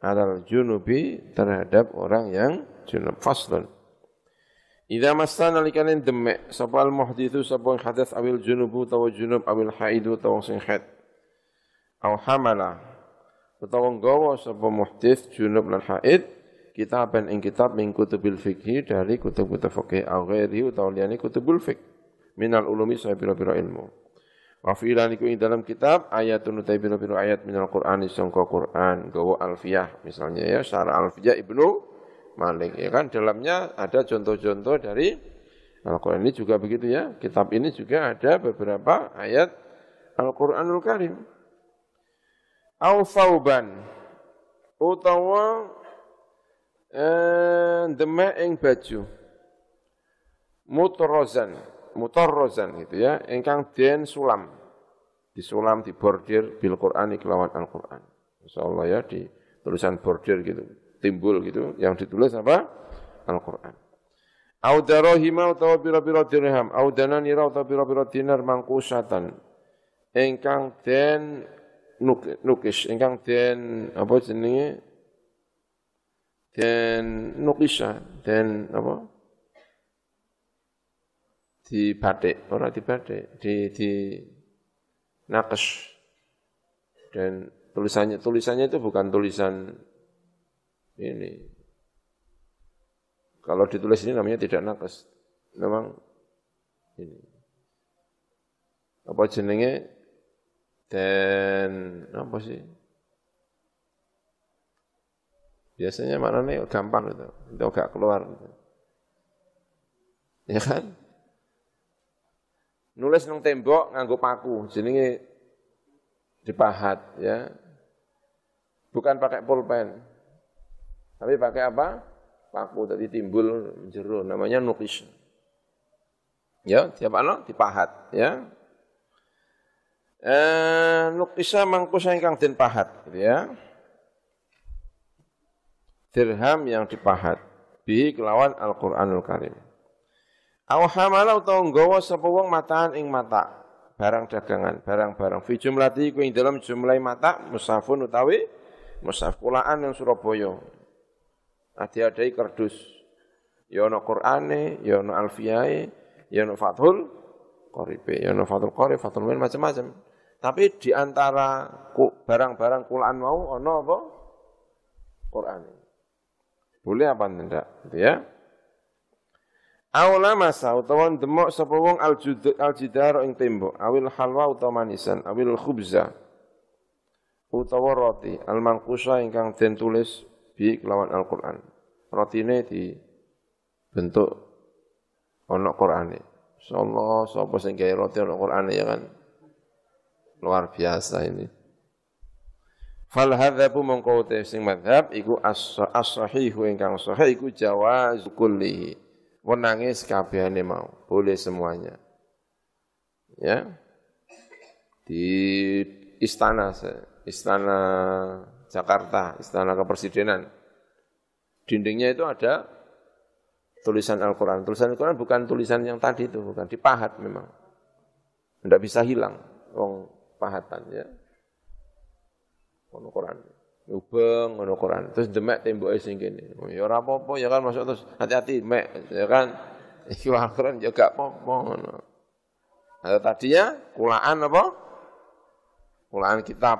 S1: adal junubi terhadap orang yang junub. Faslun. Idza masana likanin demek sapa al muhditsu sapa hadas awil junubu tawa junub awil haidu tawa sing haid. Au hamala utawa nggawa sapa muhdits junub lan haid kitaban ing kitab min kutubil fikhi dari kutub-kutub fikih au ghairi utawa liyane kutubul minal ulumi saya pira-pira ilmu wa fi iku ing dalam kitab ayatun utai pira-pira ayat minal qur'ani sangka Qur'an gawa alfiyah misalnya ya syara alfiyah Ibnu Malik. Ya kan dalamnya ada contoh-contoh dari Al-Qur'an. Ini juga begitu ya kitab ini juga ada beberapa ayat Al-Qur'anul Karim. Au fauban utawa eh, demek ing baju. Mutarrazan mutarrazan gitu ya ingkang den sulam. Disulam di bordir bil Qur'an kelawan Al-Qur'an. Insyaallah ya di tulisan bordir gitu timbul gitu yang ditulis apa? Al-Qur'an. Au darahima utawa pira-pira dirham au dananira utawa pira-pira dinar mangkusatan. Ingkang den nukis ingkang den apa jenenge? Den nukisa den apa di batik ora di batik di di nakes dan tulisannya tulisannya itu bukan tulisan ini kalau ditulis ini namanya tidak nakes memang ini apa jenenge dan apa sih? Biasanya maknanya gampang itu, itu gak keluar. Ya kan? Nulis nang tembok nganggo paku, jenenge dipahat ya. Bukan pakai pulpen. Tapi pakai apa? Paku tadi timbul jero namanya nukis. Ya, tiap ano dipahat ya. Eh, lukisa mangkusa ingkang den pahat gitu ya. Dirham yang dipahat bi kelawan Al-Qur'anul Karim. Aw hamala utawa nggawa sapa wong mataan ing mata barang dagangan, barang-barang fi jumlati ku ing dalam jumlah mata musafun utawi musaf kulaan yang Surabaya. Adi-adai kardus. Ya ana Qur'ane, ya ana alfiyae, ya ana Fathul Qaribe, ya ana Fathul Qarib, Fathul macam-macam. Tapi di antara barang-barang kulaan mau ono apa? Quran. Boleh apa tidak? Gitu ya. Aula masa utawa demok sapa wong aljidar ing tembok, awil halwa utawa manisan, awil khubza utawa roti al mangkusa ingkang den tulis bi kelawan Al-Qur'an. Rotine di bentuk ana Qur'ane. Insyaallah sapa sing gawe roti ana Qur'ane ya kan. Luar biasa ini. Fal hadzabu mongko sing madhab iku as-sahihu ingkang sahih iku jawaz kullihi menangis kabehane mau, boleh semuanya. Ya. Di istana istana Jakarta, istana kepresidenan. Dindingnya itu ada tulisan Al-Quran. Tulisan Al-Quran bukan tulisan yang tadi itu, bukan dipahat memang. Tidak bisa hilang, wong pahatan ya. Quran ubeng ngono Quran. Terus demek temboke sing kene. Oh, ya ora apa-apa ya kan masuk terus hati-hati mek ya kan. Iki Al-Qur'an ya gak apa-apa ngono. Ada tadinya kulaan apa? Kulaan kitab.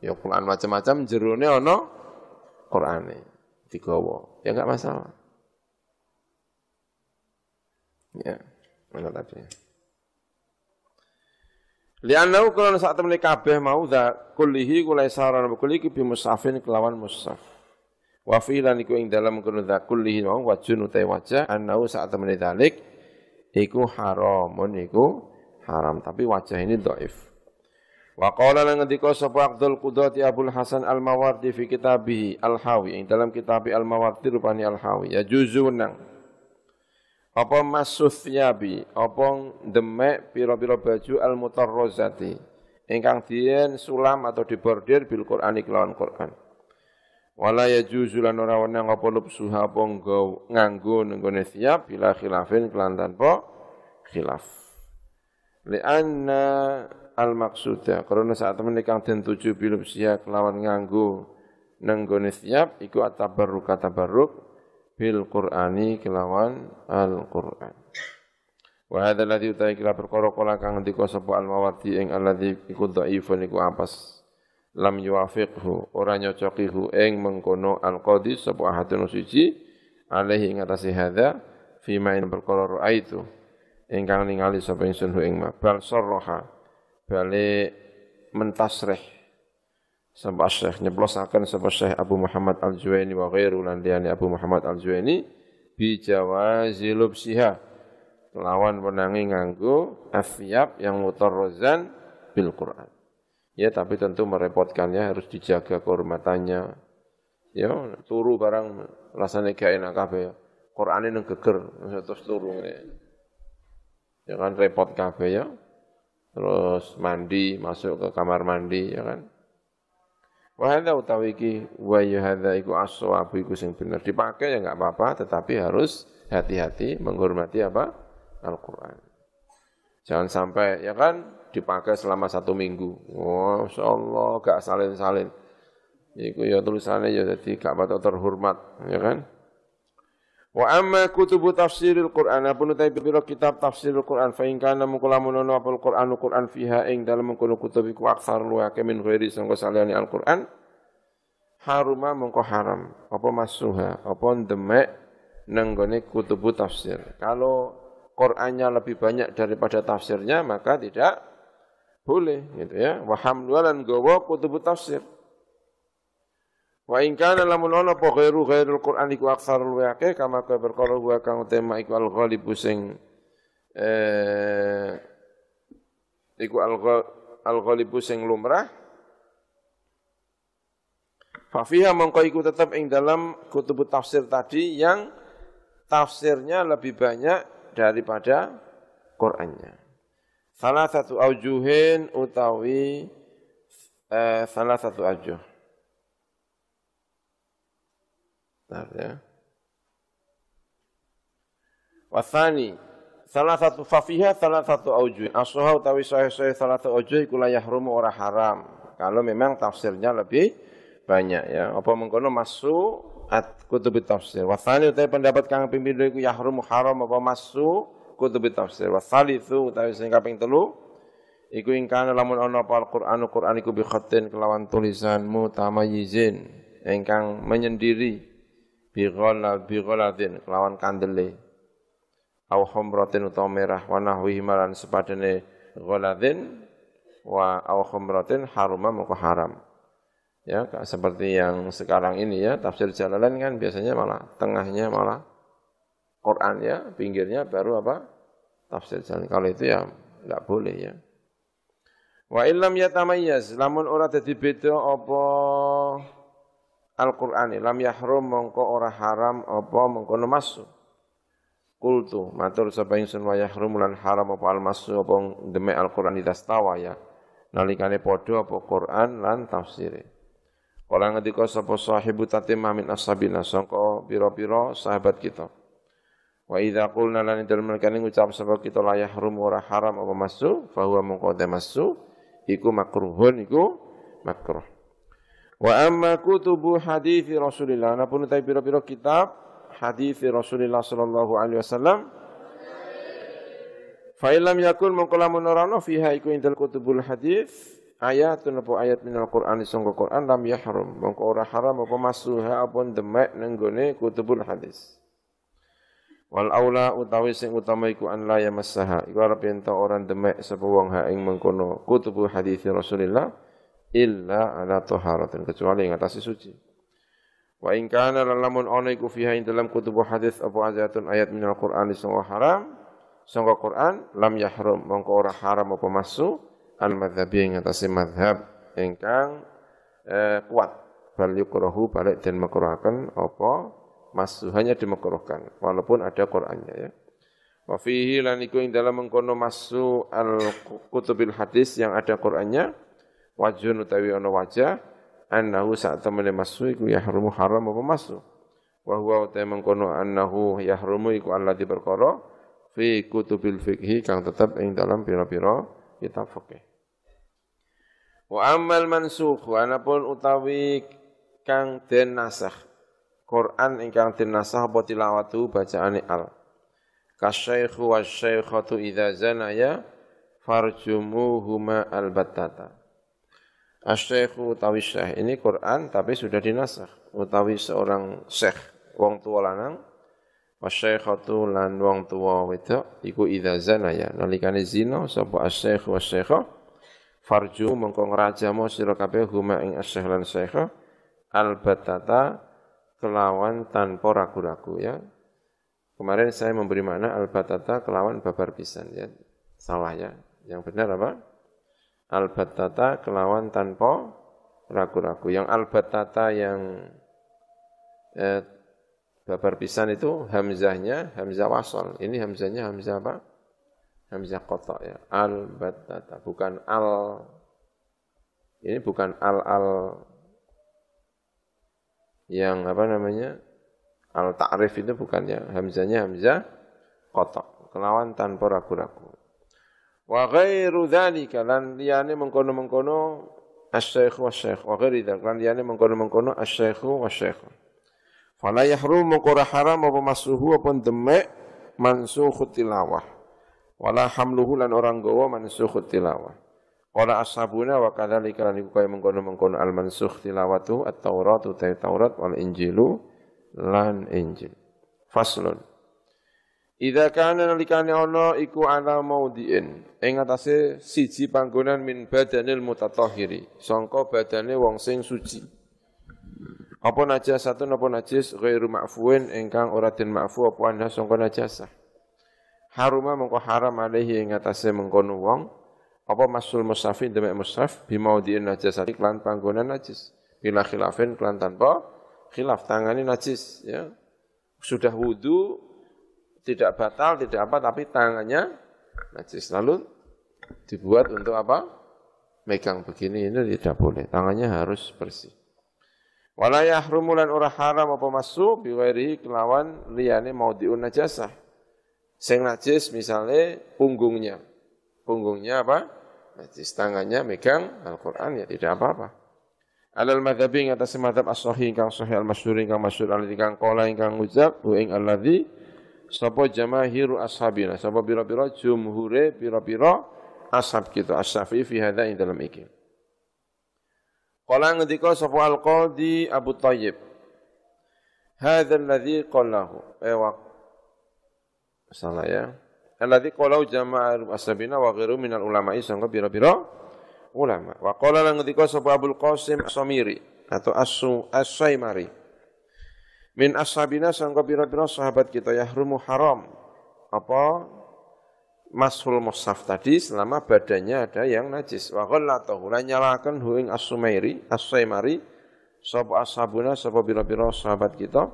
S1: Ya kulaan macam-macam jerone ono Qur'ane digawa. Ya enggak masalah. Ya, mana tadi? Lianau kalau saat temen kabeh mau da kulihi kulai saran kulihi musafin kelawan musaf. Wa filan iku ing dalam kono da kulihi mau wajun utai wajah anau saat temen dalik iku haramun iku haram tapi wajah ini dhaif. Wa qala lan ngendika sapa Abdul Qudrati Abdul Hasan Al-Mawardi fi kitabihi Al-Hawi ing dalam kitab Al-Mawardi rupani Al-Hawi ya juzu nang apa masuh nyabi, apa demek pira-pira baju al mutarrozati ingkang dien sulam atau dibordir bil Qur'ani kelawan Qur'an. Wala yajuzu lan ora wenang apa lubsuha apa nganggo nenggone siap bila khilafin kelan tanpa khilaf. anna al maksuda karena saat temen kang den tuju bil kelawan nganggo nenggone siap iku atabarruk atabarruk bil Qur'ani kelawan Al-Qur'an. Wa hadza alladhi utai kila perkara kala kang ngendika sapa al-mawardi ing alladhi iku dhaifun iku apas lam yuwafiqhu ora nyocokihu ing mengkono al-qadi sapa ahadun suci alaihi ing atase hadza fi ma in perkara raaitu ingkang ningali sapa ingsun ing ma. Bal sarraha bale mentasrih Sampai Syekh nyeblosaken sampai Syekh Abu Muhammad Al-Juwaini wa ghairu lan Abu Muhammad Al-Juwaini bi lubsiha lawan menangi nganggo afyab yang mutarrazan bil Quran. Ya tapi tentu merepotkannya harus dijaga kehormatannya. Ya turu barang rasanya gak enak kabeh ya. Quran ini geger terus turu ya. ya kan repot kabeh ya. Terus mandi masuk ke kamar mandi ya kan Wa hadza utawi iki wa ya hadza iku as-shawabu iku sing bener dipakai ya enggak apa-apa tetapi harus hati-hati menghormati apa? Al-Qur'an. Jangan sampai ya kan dipakai selama satu minggu. Oh, Allah gak salin-salin. Iku ya tulisannya ya jadi gak patut terhormat, ya kan? Wa amma kutubu tafsiril Qur'an apa utai pira kitab tafsiril Qur'an fa in kana mukulamun ana apa Qur'an Qur'an fiha ing dalem mengkono kutub iku aksar luwake min ghairi sangka saliyane Al-Qur'an haruma mengko haram. Apa masuha? Apa demek nenggone kutubu tafsir? Kalau Qur'annya lebih banyak daripada tafsirnya maka tidak boleh gitu ya. Wa hamlulan gawa kutubu tafsir Wa in kana lamun ana apa ghairu ghairul Qur'an iku aksarul waqi kama ka perkara wa kang tema iku al ghalibu sing eh iku al al sing lumrah fa fiha mongko iku tetep ing dalam kutub tafsir tadi yang tafsirnya lebih banyak daripada Qur'annya. Salah satu aujuhin utawi eh, salah satu aujuh. Ya. Wasani, salah satu fafiha salah satu aujuh. Asuha utawi sahih sahih salah satu aujuh ikulah yahrumu ora haram. Kalau memang tafsirnya lebih banyak ya. Apa mengkono masuk at kutub tafsir. Wasani utawi pendapat kang pimpinan iku yahrumu haram apa masuk kutub tafsir. Wasali itu utawi sing kaping telu iku ing kana lamun ana apa Al-Qur'an Al-Qur'an iku bi khatin kelawan tulisan mutamayyizin ingkang menyendiri bighala bighaladin kelawan kandele au humratin utawa merah wa nahwihi malan sepadane ghaladin wa au humratin haruma moko haram. Ya, seperti yang sekarang ini ya, tafsir Jalalain kan biasanya malah tengahnya malah Quran ya, pinggirnya baru apa? Tafsir Jalalain. Kalau itu ya enggak boleh ya. Wa illam yatamayyaz, lamun ora dadi beda apa Al-Qur'an lam yahrum mongko ora haram apa mengkono masuk. Kultu matur sapa ingsun wa yahrum lan haram apa al-masu apa demek Al-Qur'an idastawa ya. Nalikane padha apa Qur'an lan tafsire. Kala ngendika sapa sahibu tatimah min ashabina sangka pira-pira sahabat kita. Wa idza qulna lan dalem kene ngucap sapa kita la yahrum ora haram apa masu fa huwa mongko masu iku makruhun iku makruh. Wa amma kutubu hadithi Rasulillah. Napun utai pira-pira kitab hadithi Rasulillah sallallahu alaihi wasallam. Fa illam yakun mongko lamun ora ono fiha iku indal kutubul hadis ayatun apa ayat minal Qur'an sangka Qur'an lam yahrum mongko ora haram apa masuha apa demek nenggone kutubul hadis. Wal aula utawi sing utama iku an la yamassaha iku arep ento ora demek sapa wong mengkono kutubul hadis Rasulillah illa ala taharatin kecuali yang atas suci. Wa in kana lamun ana iku fiha ing dalam kutub hadis apa ayatun ayat minal Qur'an sing haram sangka Quran lam yahrum mongko ora haram apa masu al madzhabi ing atas mazhab ingkang eh, kuat bal yukrahu balik dan makruhaken apa masu hanya dimakruhkan walaupun ada Qur'annya ya. Wa fihi lan iku ing dalam mengkono masu al kutubil hadis yang ada Qur'annya wajhun utawi ana wajah annahu sak temene masu iku yahrumu haram apa masu? Wa huwa utawi mengkono annahu yahrumu iku alladzi perkara fi kutubil fikhi kang tetep ing dalam pira-pira kitab fikih wa ammal mansukh anapun utawi kang den nasakh. Quran ingkang den nasakh apa tilawatu bacaane al? Kasyaikhu wasyaikhatu idza zanaya farjumuhuma albattata Asyikhu utawi syekh. Ini Quran tapi sudah dinasakh. Utawi seorang syekh. Wong tua lanang. Wasyikhatu lan wong tua wedok. Iku idza zana ya. Nalikane zina sapa asyikh wasyikhah farju mengko ngrajamo sira kabeh huma ing asyikh lan syekh albatata kelawan tanpa ragu-ragu ya. Kemarin saya memberi makna albatata kelawan babar pisan ya. Salah ya. Yang benar apa al-battata kelawan tanpa ragu-ragu. Yang al-battata yang eh, babar pisan itu hamzahnya hamzah wasol. Ini hamzahnya hamzah apa? Hamzah kotok ya. Al-battata bukan al ini bukan al-al yang apa namanya? Al ta'rif itu bukan ya. Hamzahnya hamzah kotok. Kelawan tanpa ragu-ragu. Wa ghairu dzalika lan liyane mengkono-mengkono asy-syaikh wa syekh wa ghairi dzalika lan liyane mengkono-mengkono asy-syaikh wa syekh. Fala yahrum maqara haram apa masuhu apa demek mansukh tilawah. Wala hamluhu lan orang gawa mansukh tilawah. Qala ashabuna wa kadzalika lan iku kaya mengkono-mengkono al mansukh tilawatu at-Taurat utai Taurat wal Injilu lan Injil. Faslun. Idza kana nalikane ana iku ala maudhi'in ing atase siji panggonan min badanil mutatahhiri sangka badane wong sing suci. Apa najasatun apa najis ghairu ma'fuin ingkang ora den ma'fu apa ana sangka najasah. Haruma mengko haram alaihi ing atase mengkono wong apa masul musafin demek musaf bimaudhi'in najasati lan panggonan najis. Bila khilafin kelan tanpa khilaf tangani najis ya. Sudah wudu tidak batal, tidak apa, tapi tangannya najis. Lalu dibuat untuk apa? Megang begini ini tidak boleh. Tangannya harus bersih. Wala yahrumu lan ora haram apa masu biwairi kelawan liyane diun najasah. Sing najis misalnya punggungnya. Punggungnya apa? Najis tangannya megang Al-Qur'an ya tidak apa-apa. Alal madhabi ing atas madhab as-sahih ingkang sahih al-masyhur ingkang masyhur alladzi kang qala ingkang ngucap wa sapa jamahiru ashabina sapa pira-pira jumhure pira-pira ashab kita asy fi hadza ing dalam iki Qala ngendika sapa al-qadi Abu Thayyib Hadza alladhi qalahu ewa Salah ya. Alladzi qalau ashabina wa ghairu minal ulama'i sangka bira-bira ulama. Wa qala lan ngendika sapa Abdul Qasim As-Samiri atau As-Su As-Saimari. Min ashabina sangka bira-bira sahabat kita yahrumu haram. Apa mashul mushaf tadi selama badannya ada yang najis. Wa ghallatahu lan nyalakan hu ing As-Sumairi, As-Saimari sapa ashabuna sapa bira-bira sahabat kita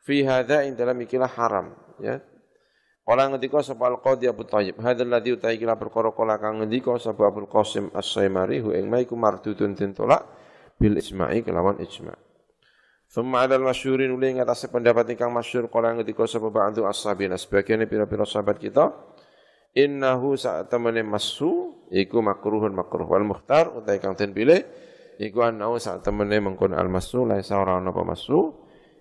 S1: fi hadza ing dalam ikilah haram ya Kala ngendika sapa Al-Qadhi Abu Thayyib, hadzal ladzi utai kila perkara kala kang ngendika sapa Abdul Qasim As-Saimari hu maiku mardudun den bil isma'i kelawan ijma'. Thumma ada al-masyhurin uli ngatasé pendapat ingkang masyhur kala ngendika sapa ba'du as-sabina sebagian pira-pira sahabat kita innahu sa'tamane masu iku makruhun makruh wal mukhtar utai kang den pilih iku anau sa'tamane mengkon al-masu laisa ora ana apa masu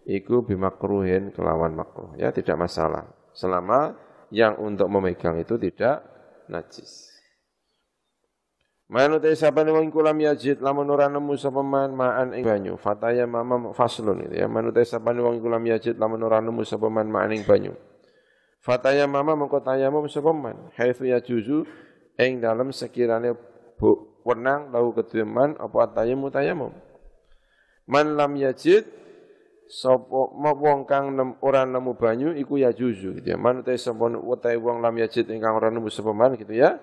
S1: iku bimakruhin kelawan makruh. Ya tidak masalah. Selama yang untuk memegang itu tidak najis. Manu te sabane wong kulam yajid lamun ora nemu sapa man ma'an ing banyu. Fataya mama faslun itu ya. Manu te sabane wong kulam yajid lamun ora nemu sapa man ma'an ing banyu. Fataya mama mengko tayamum sapa man. Haitsu yajuzu ing dalem sekirane bu wenang lau keduman apa tayamum tayamum. Man lam yajid sapa wong kang nem, ora nemu banyu iku ya juzu gitu ya. Manute sampun utahe wong lam yajid ingkang ora nemu sapa man gitu ya.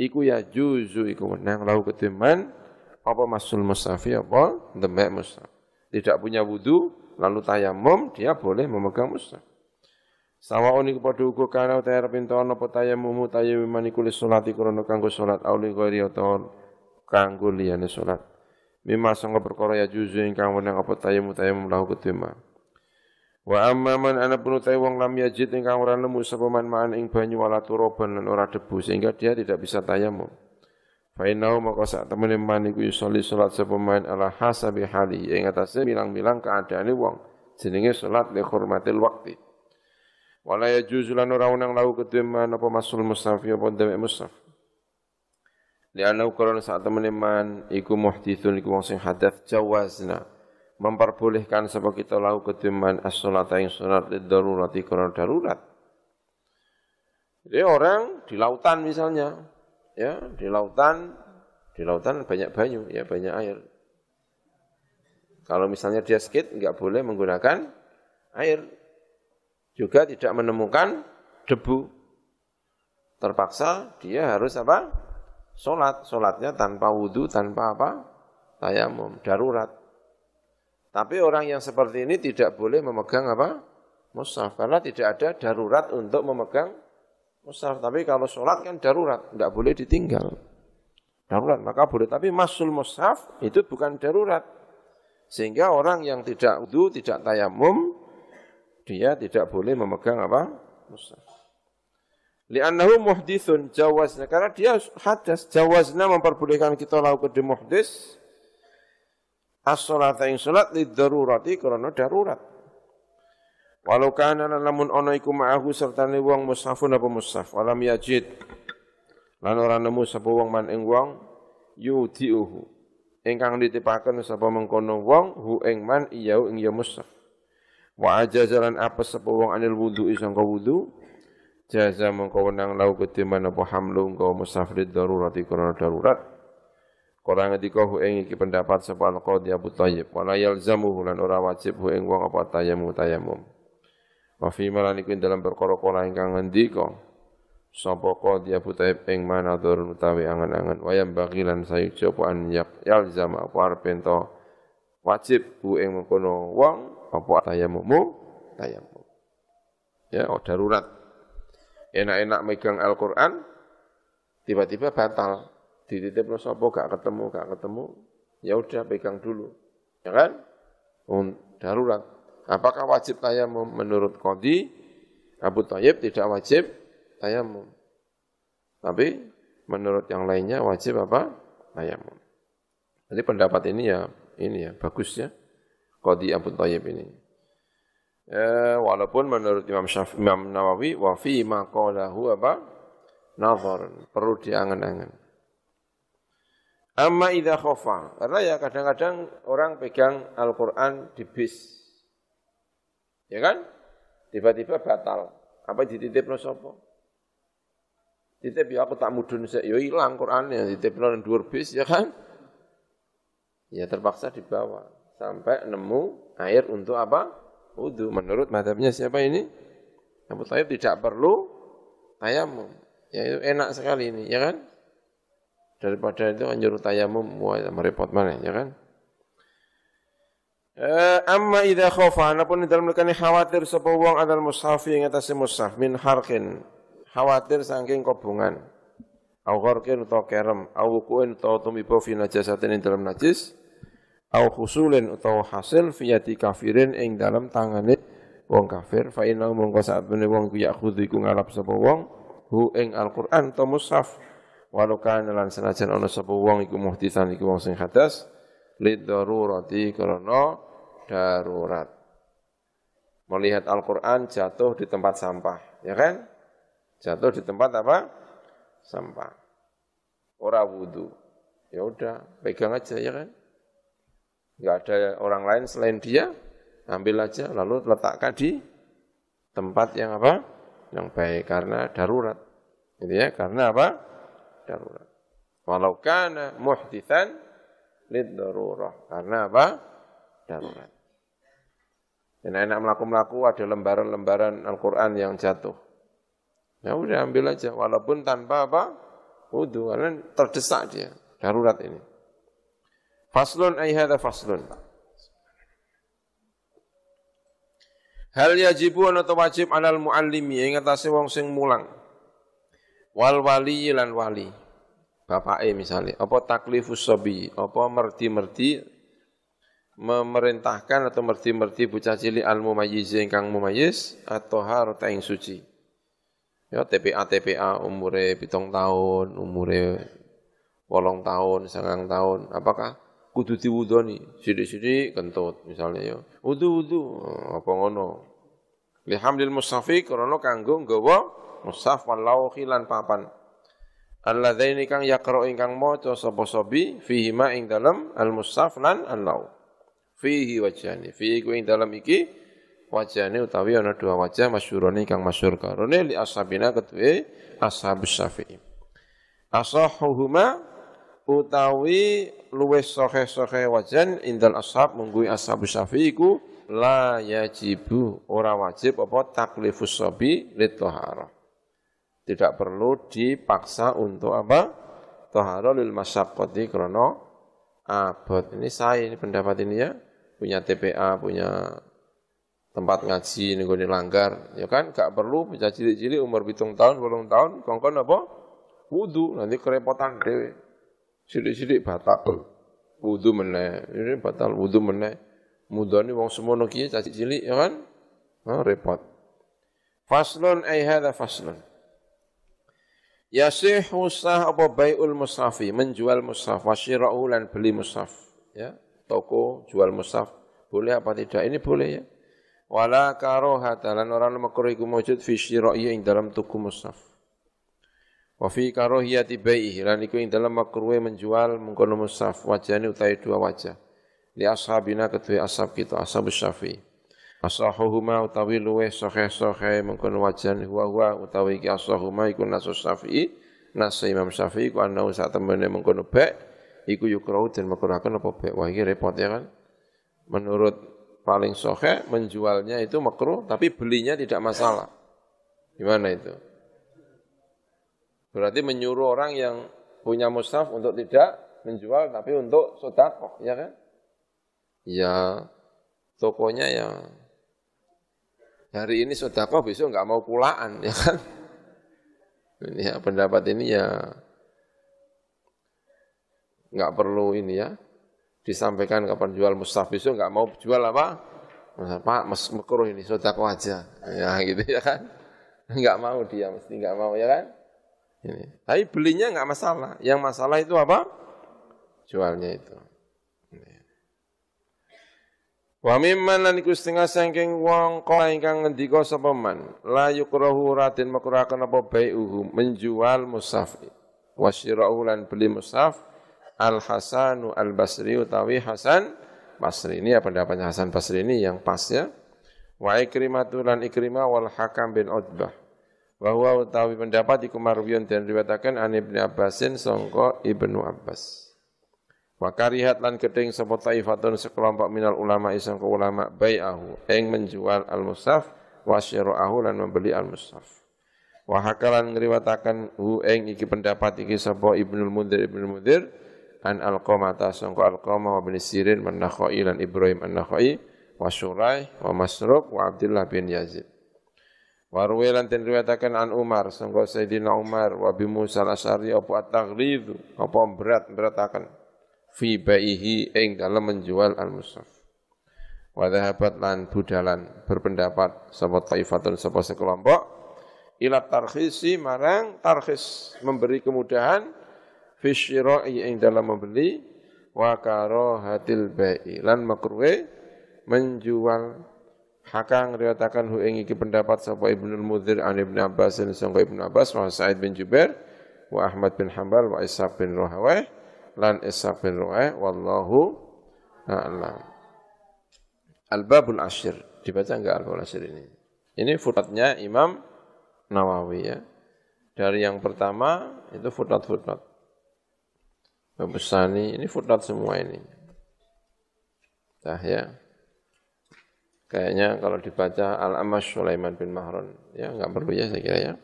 S1: Iku ya juzu iku menang lau ketiman apa masul musafi apa demek musaf. Tidak punya wudu lalu tayamum dia boleh memegang musaf. Sawaun iku padha uga kana utahe pinto ana apa tayamum tayamum iku salat krana kanggo salat auli ghairi utawa kanggo liyane salat. Mima sangka perkara ya juzu ingkang wenang apa tayamu tayamu lahu ketima. Wa amma man ana pun wong lam yajid ingkang ora nemu sapa man ma'an ing banyu wala turoban lan ora debu sehingga dia tidak bisa tayamum. Fa innahu maka sak temene man iku yusolli salat sapa man ala hasabi hali ing atase bilang-bilang keadaane wong jenenge salat li hormatil waqti. Wala yajuzu lan ora unang lahu ketima apa masul mustafi apa demek mustaf. Lianna ukurana saat temen iman iku muhdithun iku wong sing hadath jawazna memperbolehkan sebab kita lau ketiman as-salat yang salat darurati karena darurat. Jadi orang di lautan misalnya, ya di lautan, di lautan banyak banyu, ya banyak air. Kalau misalnya dia sakit, nggak boleh menggunakan air. Juga tidak menemukan debu. Terpaksa dia harus apa? Sholat, sholatnya tanpa wudhu, tanpa apa? Tayamum, darurat. Tapi orang yang seperti ini tidak boleh memegang apa? Mushaf, karena tidak ada darurat untuk memegang mushaf. Tapi kalau sholat kan darurat, tidak boleh ditinggal. Darurat, maka boleh. Tapi masul mushaf itu bukan darurat. Sehingga orang yang tidak wudhu, tidak tayamum, dia tidak boleh memegang apa? Mushaf. Li'annahu muhdithun jawazna. Karena dia hadas. Jawazna memperbolehkan kita lakukan di muhdis. As-salata yang salat li darurati karena darurat. Walau kana lamun ono iku ma'ahu serta ni wong mushafun apa mushaf. Walam yajid. Lan ora nemu sapa wong man ing wong yudiuhu. Ingkang ditipaken sapa mengkono wong hu ing man iyau ing ya mushaf. Wa ajazalan apa sapa wong anil wudu sangka wudu jaza mengko wenang lau ketiman apa hamlu engko musafrid darurati karena darurat Korang ngendika hu ing iki pendapat sapa al-qadhi Abu Thayyib wala yalzamu lan ora wajib hu ing wong apa tayamu tayamum wa fi malan iku dalam perkara kala ingkang ngendika sapa qadhi Abu Thayyib mana durun utawi angan-angan? Wayam bagilan sayu coba an yalzam apa arep wajib hu ing mengkono wong apa tayamumu tayamum ya oh, darurat. Enak-enak megang Al-Quran, tiba-tiba batal. Dititip lo sopo gak ketemu, gak ketemu, ya udah pegang dulu. Ya kan? Darurat. Apakah wajib tayamum? Menurut Qadi, Abu Tayyib tidak wajib tayamum. Tapi menurut yang lainnya wajib apa? Tayamum. Jadi pendapat ini ya ini ya bagus ya. Qadi Abu Tayyib ini. Ya, walaupun menurut Imam Syafi'i, Imam Nawawi, wa fi ma apa? Nazar, perlu diangan-angan. Amma idza khafa, karena ya kadang-kadang orang pegang Al-Qur'an di bis. Ya kan? Tiba-tiba batal. Apa dititipno sapa? Titip ya aku tak mudun sik ya ilang Qur'ane dititipno nang dhuwur bis ya kan? Ya terpaksa dibawa sampai nemu air untuk apa? Wudu. Menurut madhabnya siapa ini? Abu Tayyib tidak perlu tayamum. Ya itu enak sekali ini, ya kan? Daripada itu nyuruh tayamum, merepot mana, ya kan? Eh, amma idza khafa anapun dalam lekani khawatir sapa wong adal mushafi ing atase mushaf min harkin khawatir saking kobongan au gharqin utawa kerem au wukuin utawa tumiba fi najasatin ing dalam najis au khusulin utawa hasil fi yati kafirin ing dalam tangane wong kafir. Fa inna saat wong ku yakhudhu iku ngalap sapa wong hu ing Al-Qur'an utawa mushaf walau kana lan senajan ana sapa wong iku muhdisan iku wong sing hadas lid darurati karena darurat. Melihat Al-Quran jatuh di tempat sampah, ya kan? Jatuh di tempat apa? Sampah. Ora wudhu. Ya udah, pegang aja ya kan? Enggak ada orang lain selain dia, ambil aja lalu letakkan di tempat yang apa? Yang baik karena darurat. Gitu ya, karena apa? Darurat. Walau kana muhdithan lid darurah. Karena apa? Darurat. Dan enak melaku-melaku ada lembaran-lembaran Al-Quran yang jatuh. Ya udah ambil aja, walaupun tanpa apa? Wudhu, karena terdesak dia. Darurat ini. Faslun ayhada faslun. Hal yajibu atau wajib alal muallimi atase wong sing mulang. Wal wali lan wali. Bapake misalnya, apa taklifus sabi, apa merti-merti memerintahkan atau merti-merti bocah cilik al mumayyiz ingkang mumayyiz atau harta ing suci. Ya TPA TPA umure pitung tahun, umure wolong tahun, sangang tahun, apakah kudu diwudoni sithik-sithik kentut misalnya ya. Wudu-wudu apa ngono. Lihamdil musafi krana kanggo nggawa musaf walau khilan papan. Alladzaini kang yaqra ingkang maca sapa sabi fihi ma ing dalem al musaf lan al-lau fihi wajhani fihi ku ing dalam iki wajhane utawi ana dua wajah masyhurane kang masyhur karone li ashabina kedue ashabus syafi'i. Asahuhuma utawi luwes sohe-sohe wajan indal ashab munggui ashabus syafi'i ku la yajibu ora wajib apa taklifus sabi litohara tidak perlu dipaksa untuk apa tohara lil masyaqqati krana abot ini saya ini pendapat ini ya punya TPA, punya tempat ngaji nih gue langgar, ya kan? Gak perlu bisa cilik-cilik umur hitung tahun, bolong tahun, kongkon apa? Wudu, nanti kerepotan dewe. Cilik-cilik batal. Wudu meneh, ini batal wudu meneh. Mudani wong semono kiye caci cilik ya kan? Nah, repot. Faslun ay hadza faslun. Yasihu sah apa bai'ul musafi, menjual mushaf wa syira'u lan beli mushaf, ya toko jual mushaf boleh apa tidak? Ini boleh ya. Wala karohata lan orang makruh iku mujud fi syira'i ing dalam tuku mushaf. Wa fi karohiyati bai'i lan iku ing dalam makruh menjual mengkono mushaf wajane utawi dua wajah. Li ashabina kedua ashab kita ashab syafi'i. Asahuhuma utawi luweh sohe-sohe mengkono wajan huwa huwa utawi ki asahuhuma iku nasus syafi'i nasa Imam Syafi'i ku anau saat temene mengkono baik iku yukrau dan makruhakan apa baik. Wah, repot ya kan. Menurut paling sohe menjualnya itu makruh tapi belinya tidak masalah. Gimana itu? Berarti menyuruh orang yang punya mushaf untuk tidak menjual tapi untuk sodakoh, ya kan? Ya tokonya ya hari ini sodakoh besok nggak mau pulaan, ya kan? Ini ya pendapat ini ya nggak perlu ini ya. Disampaikan kapan jual mustaf besok nggak mau jual apa? Pak mas mekruh ini sodako aja. Ya gitu ya kan? Nggak mau dia mesti nggak mau ya kan? Ini. Tapi belinya nggak masalah. Yang masalah itu apa? Jualnya itu Wa mimman lan iku setengah saking wong kala ingkang ngendika sapa man la yukrahu ratin makruhaken apa bai'uhu menjual musaf wasyira'u lan beli musaf Al-Hasanu Al-Basri utawi Hasan Basri. Ini ya pendapatnya Hasan Basri ini yang pas ya. Wa Ikrimah lan Ikrimah wal Hakam bin Utbah. Bahwa utawi pendapat iku marwiyon dan riwayataken an Ibnu Abbasin sangka Ibnu Abbas. Wa karihat lan gedeng sapa taifatun sekelompok minal ulama isang ke ulama bai'ahu ing menjual al-mushaf wa syira'ahu lan membeli al-mushaf. Wa hakalan hu ing iki pendapat iki sapa Ibnu Mundzir Ibnu Mundzir an al-qamata sangka al-qamah wa bin Sirin man Nakhai lan Ibrahim an-Nakhai wa Syurai wa Masruq wa Abdullah bin Yazid. Wa ruwilan ten riwayataken an Umar sangka Sayyidina Umar wa bi Musa al-Asy'ari apa at-taghlid apa berat beratakan fi baihi ing dalam menjual al-mushaf. Wa dhahabat lan budalan berpendapat sapa taifatun sapa sekelompok. Ila tarkhisi marang tarkhis memberi kemudahan fi syira'i ing dalam membeli. Wa karahatil bai'i lan makruhe menjual. Hakang riwayatakan hu ing iki pendapat sapa Ibnu Mudhir an Ibnu Abbas dan sangka Ibnu Abbas wa Sa'id bin Jubair wa Ahmad bin Hambal wa Ishaq bin Rahawai lan bin Rahawai wallahu a'lam Al-Babul Ashir dibaca enggak Al-Babul Ashir ini ini footnote Imam Nawawi ya dari yang pertama itu footnote-footnote Babusani, ini footnote semua ini. Nah ya. Kayaknya kalau dibaca Al-Amash Sulaiman bin Mahron, ya nggak perlu ya saya kira ya.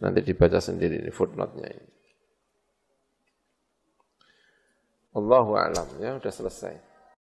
S1: Nanti dibaca sendiri ini footnote-nya ini. Allahu a'lam ya, sudah selesai.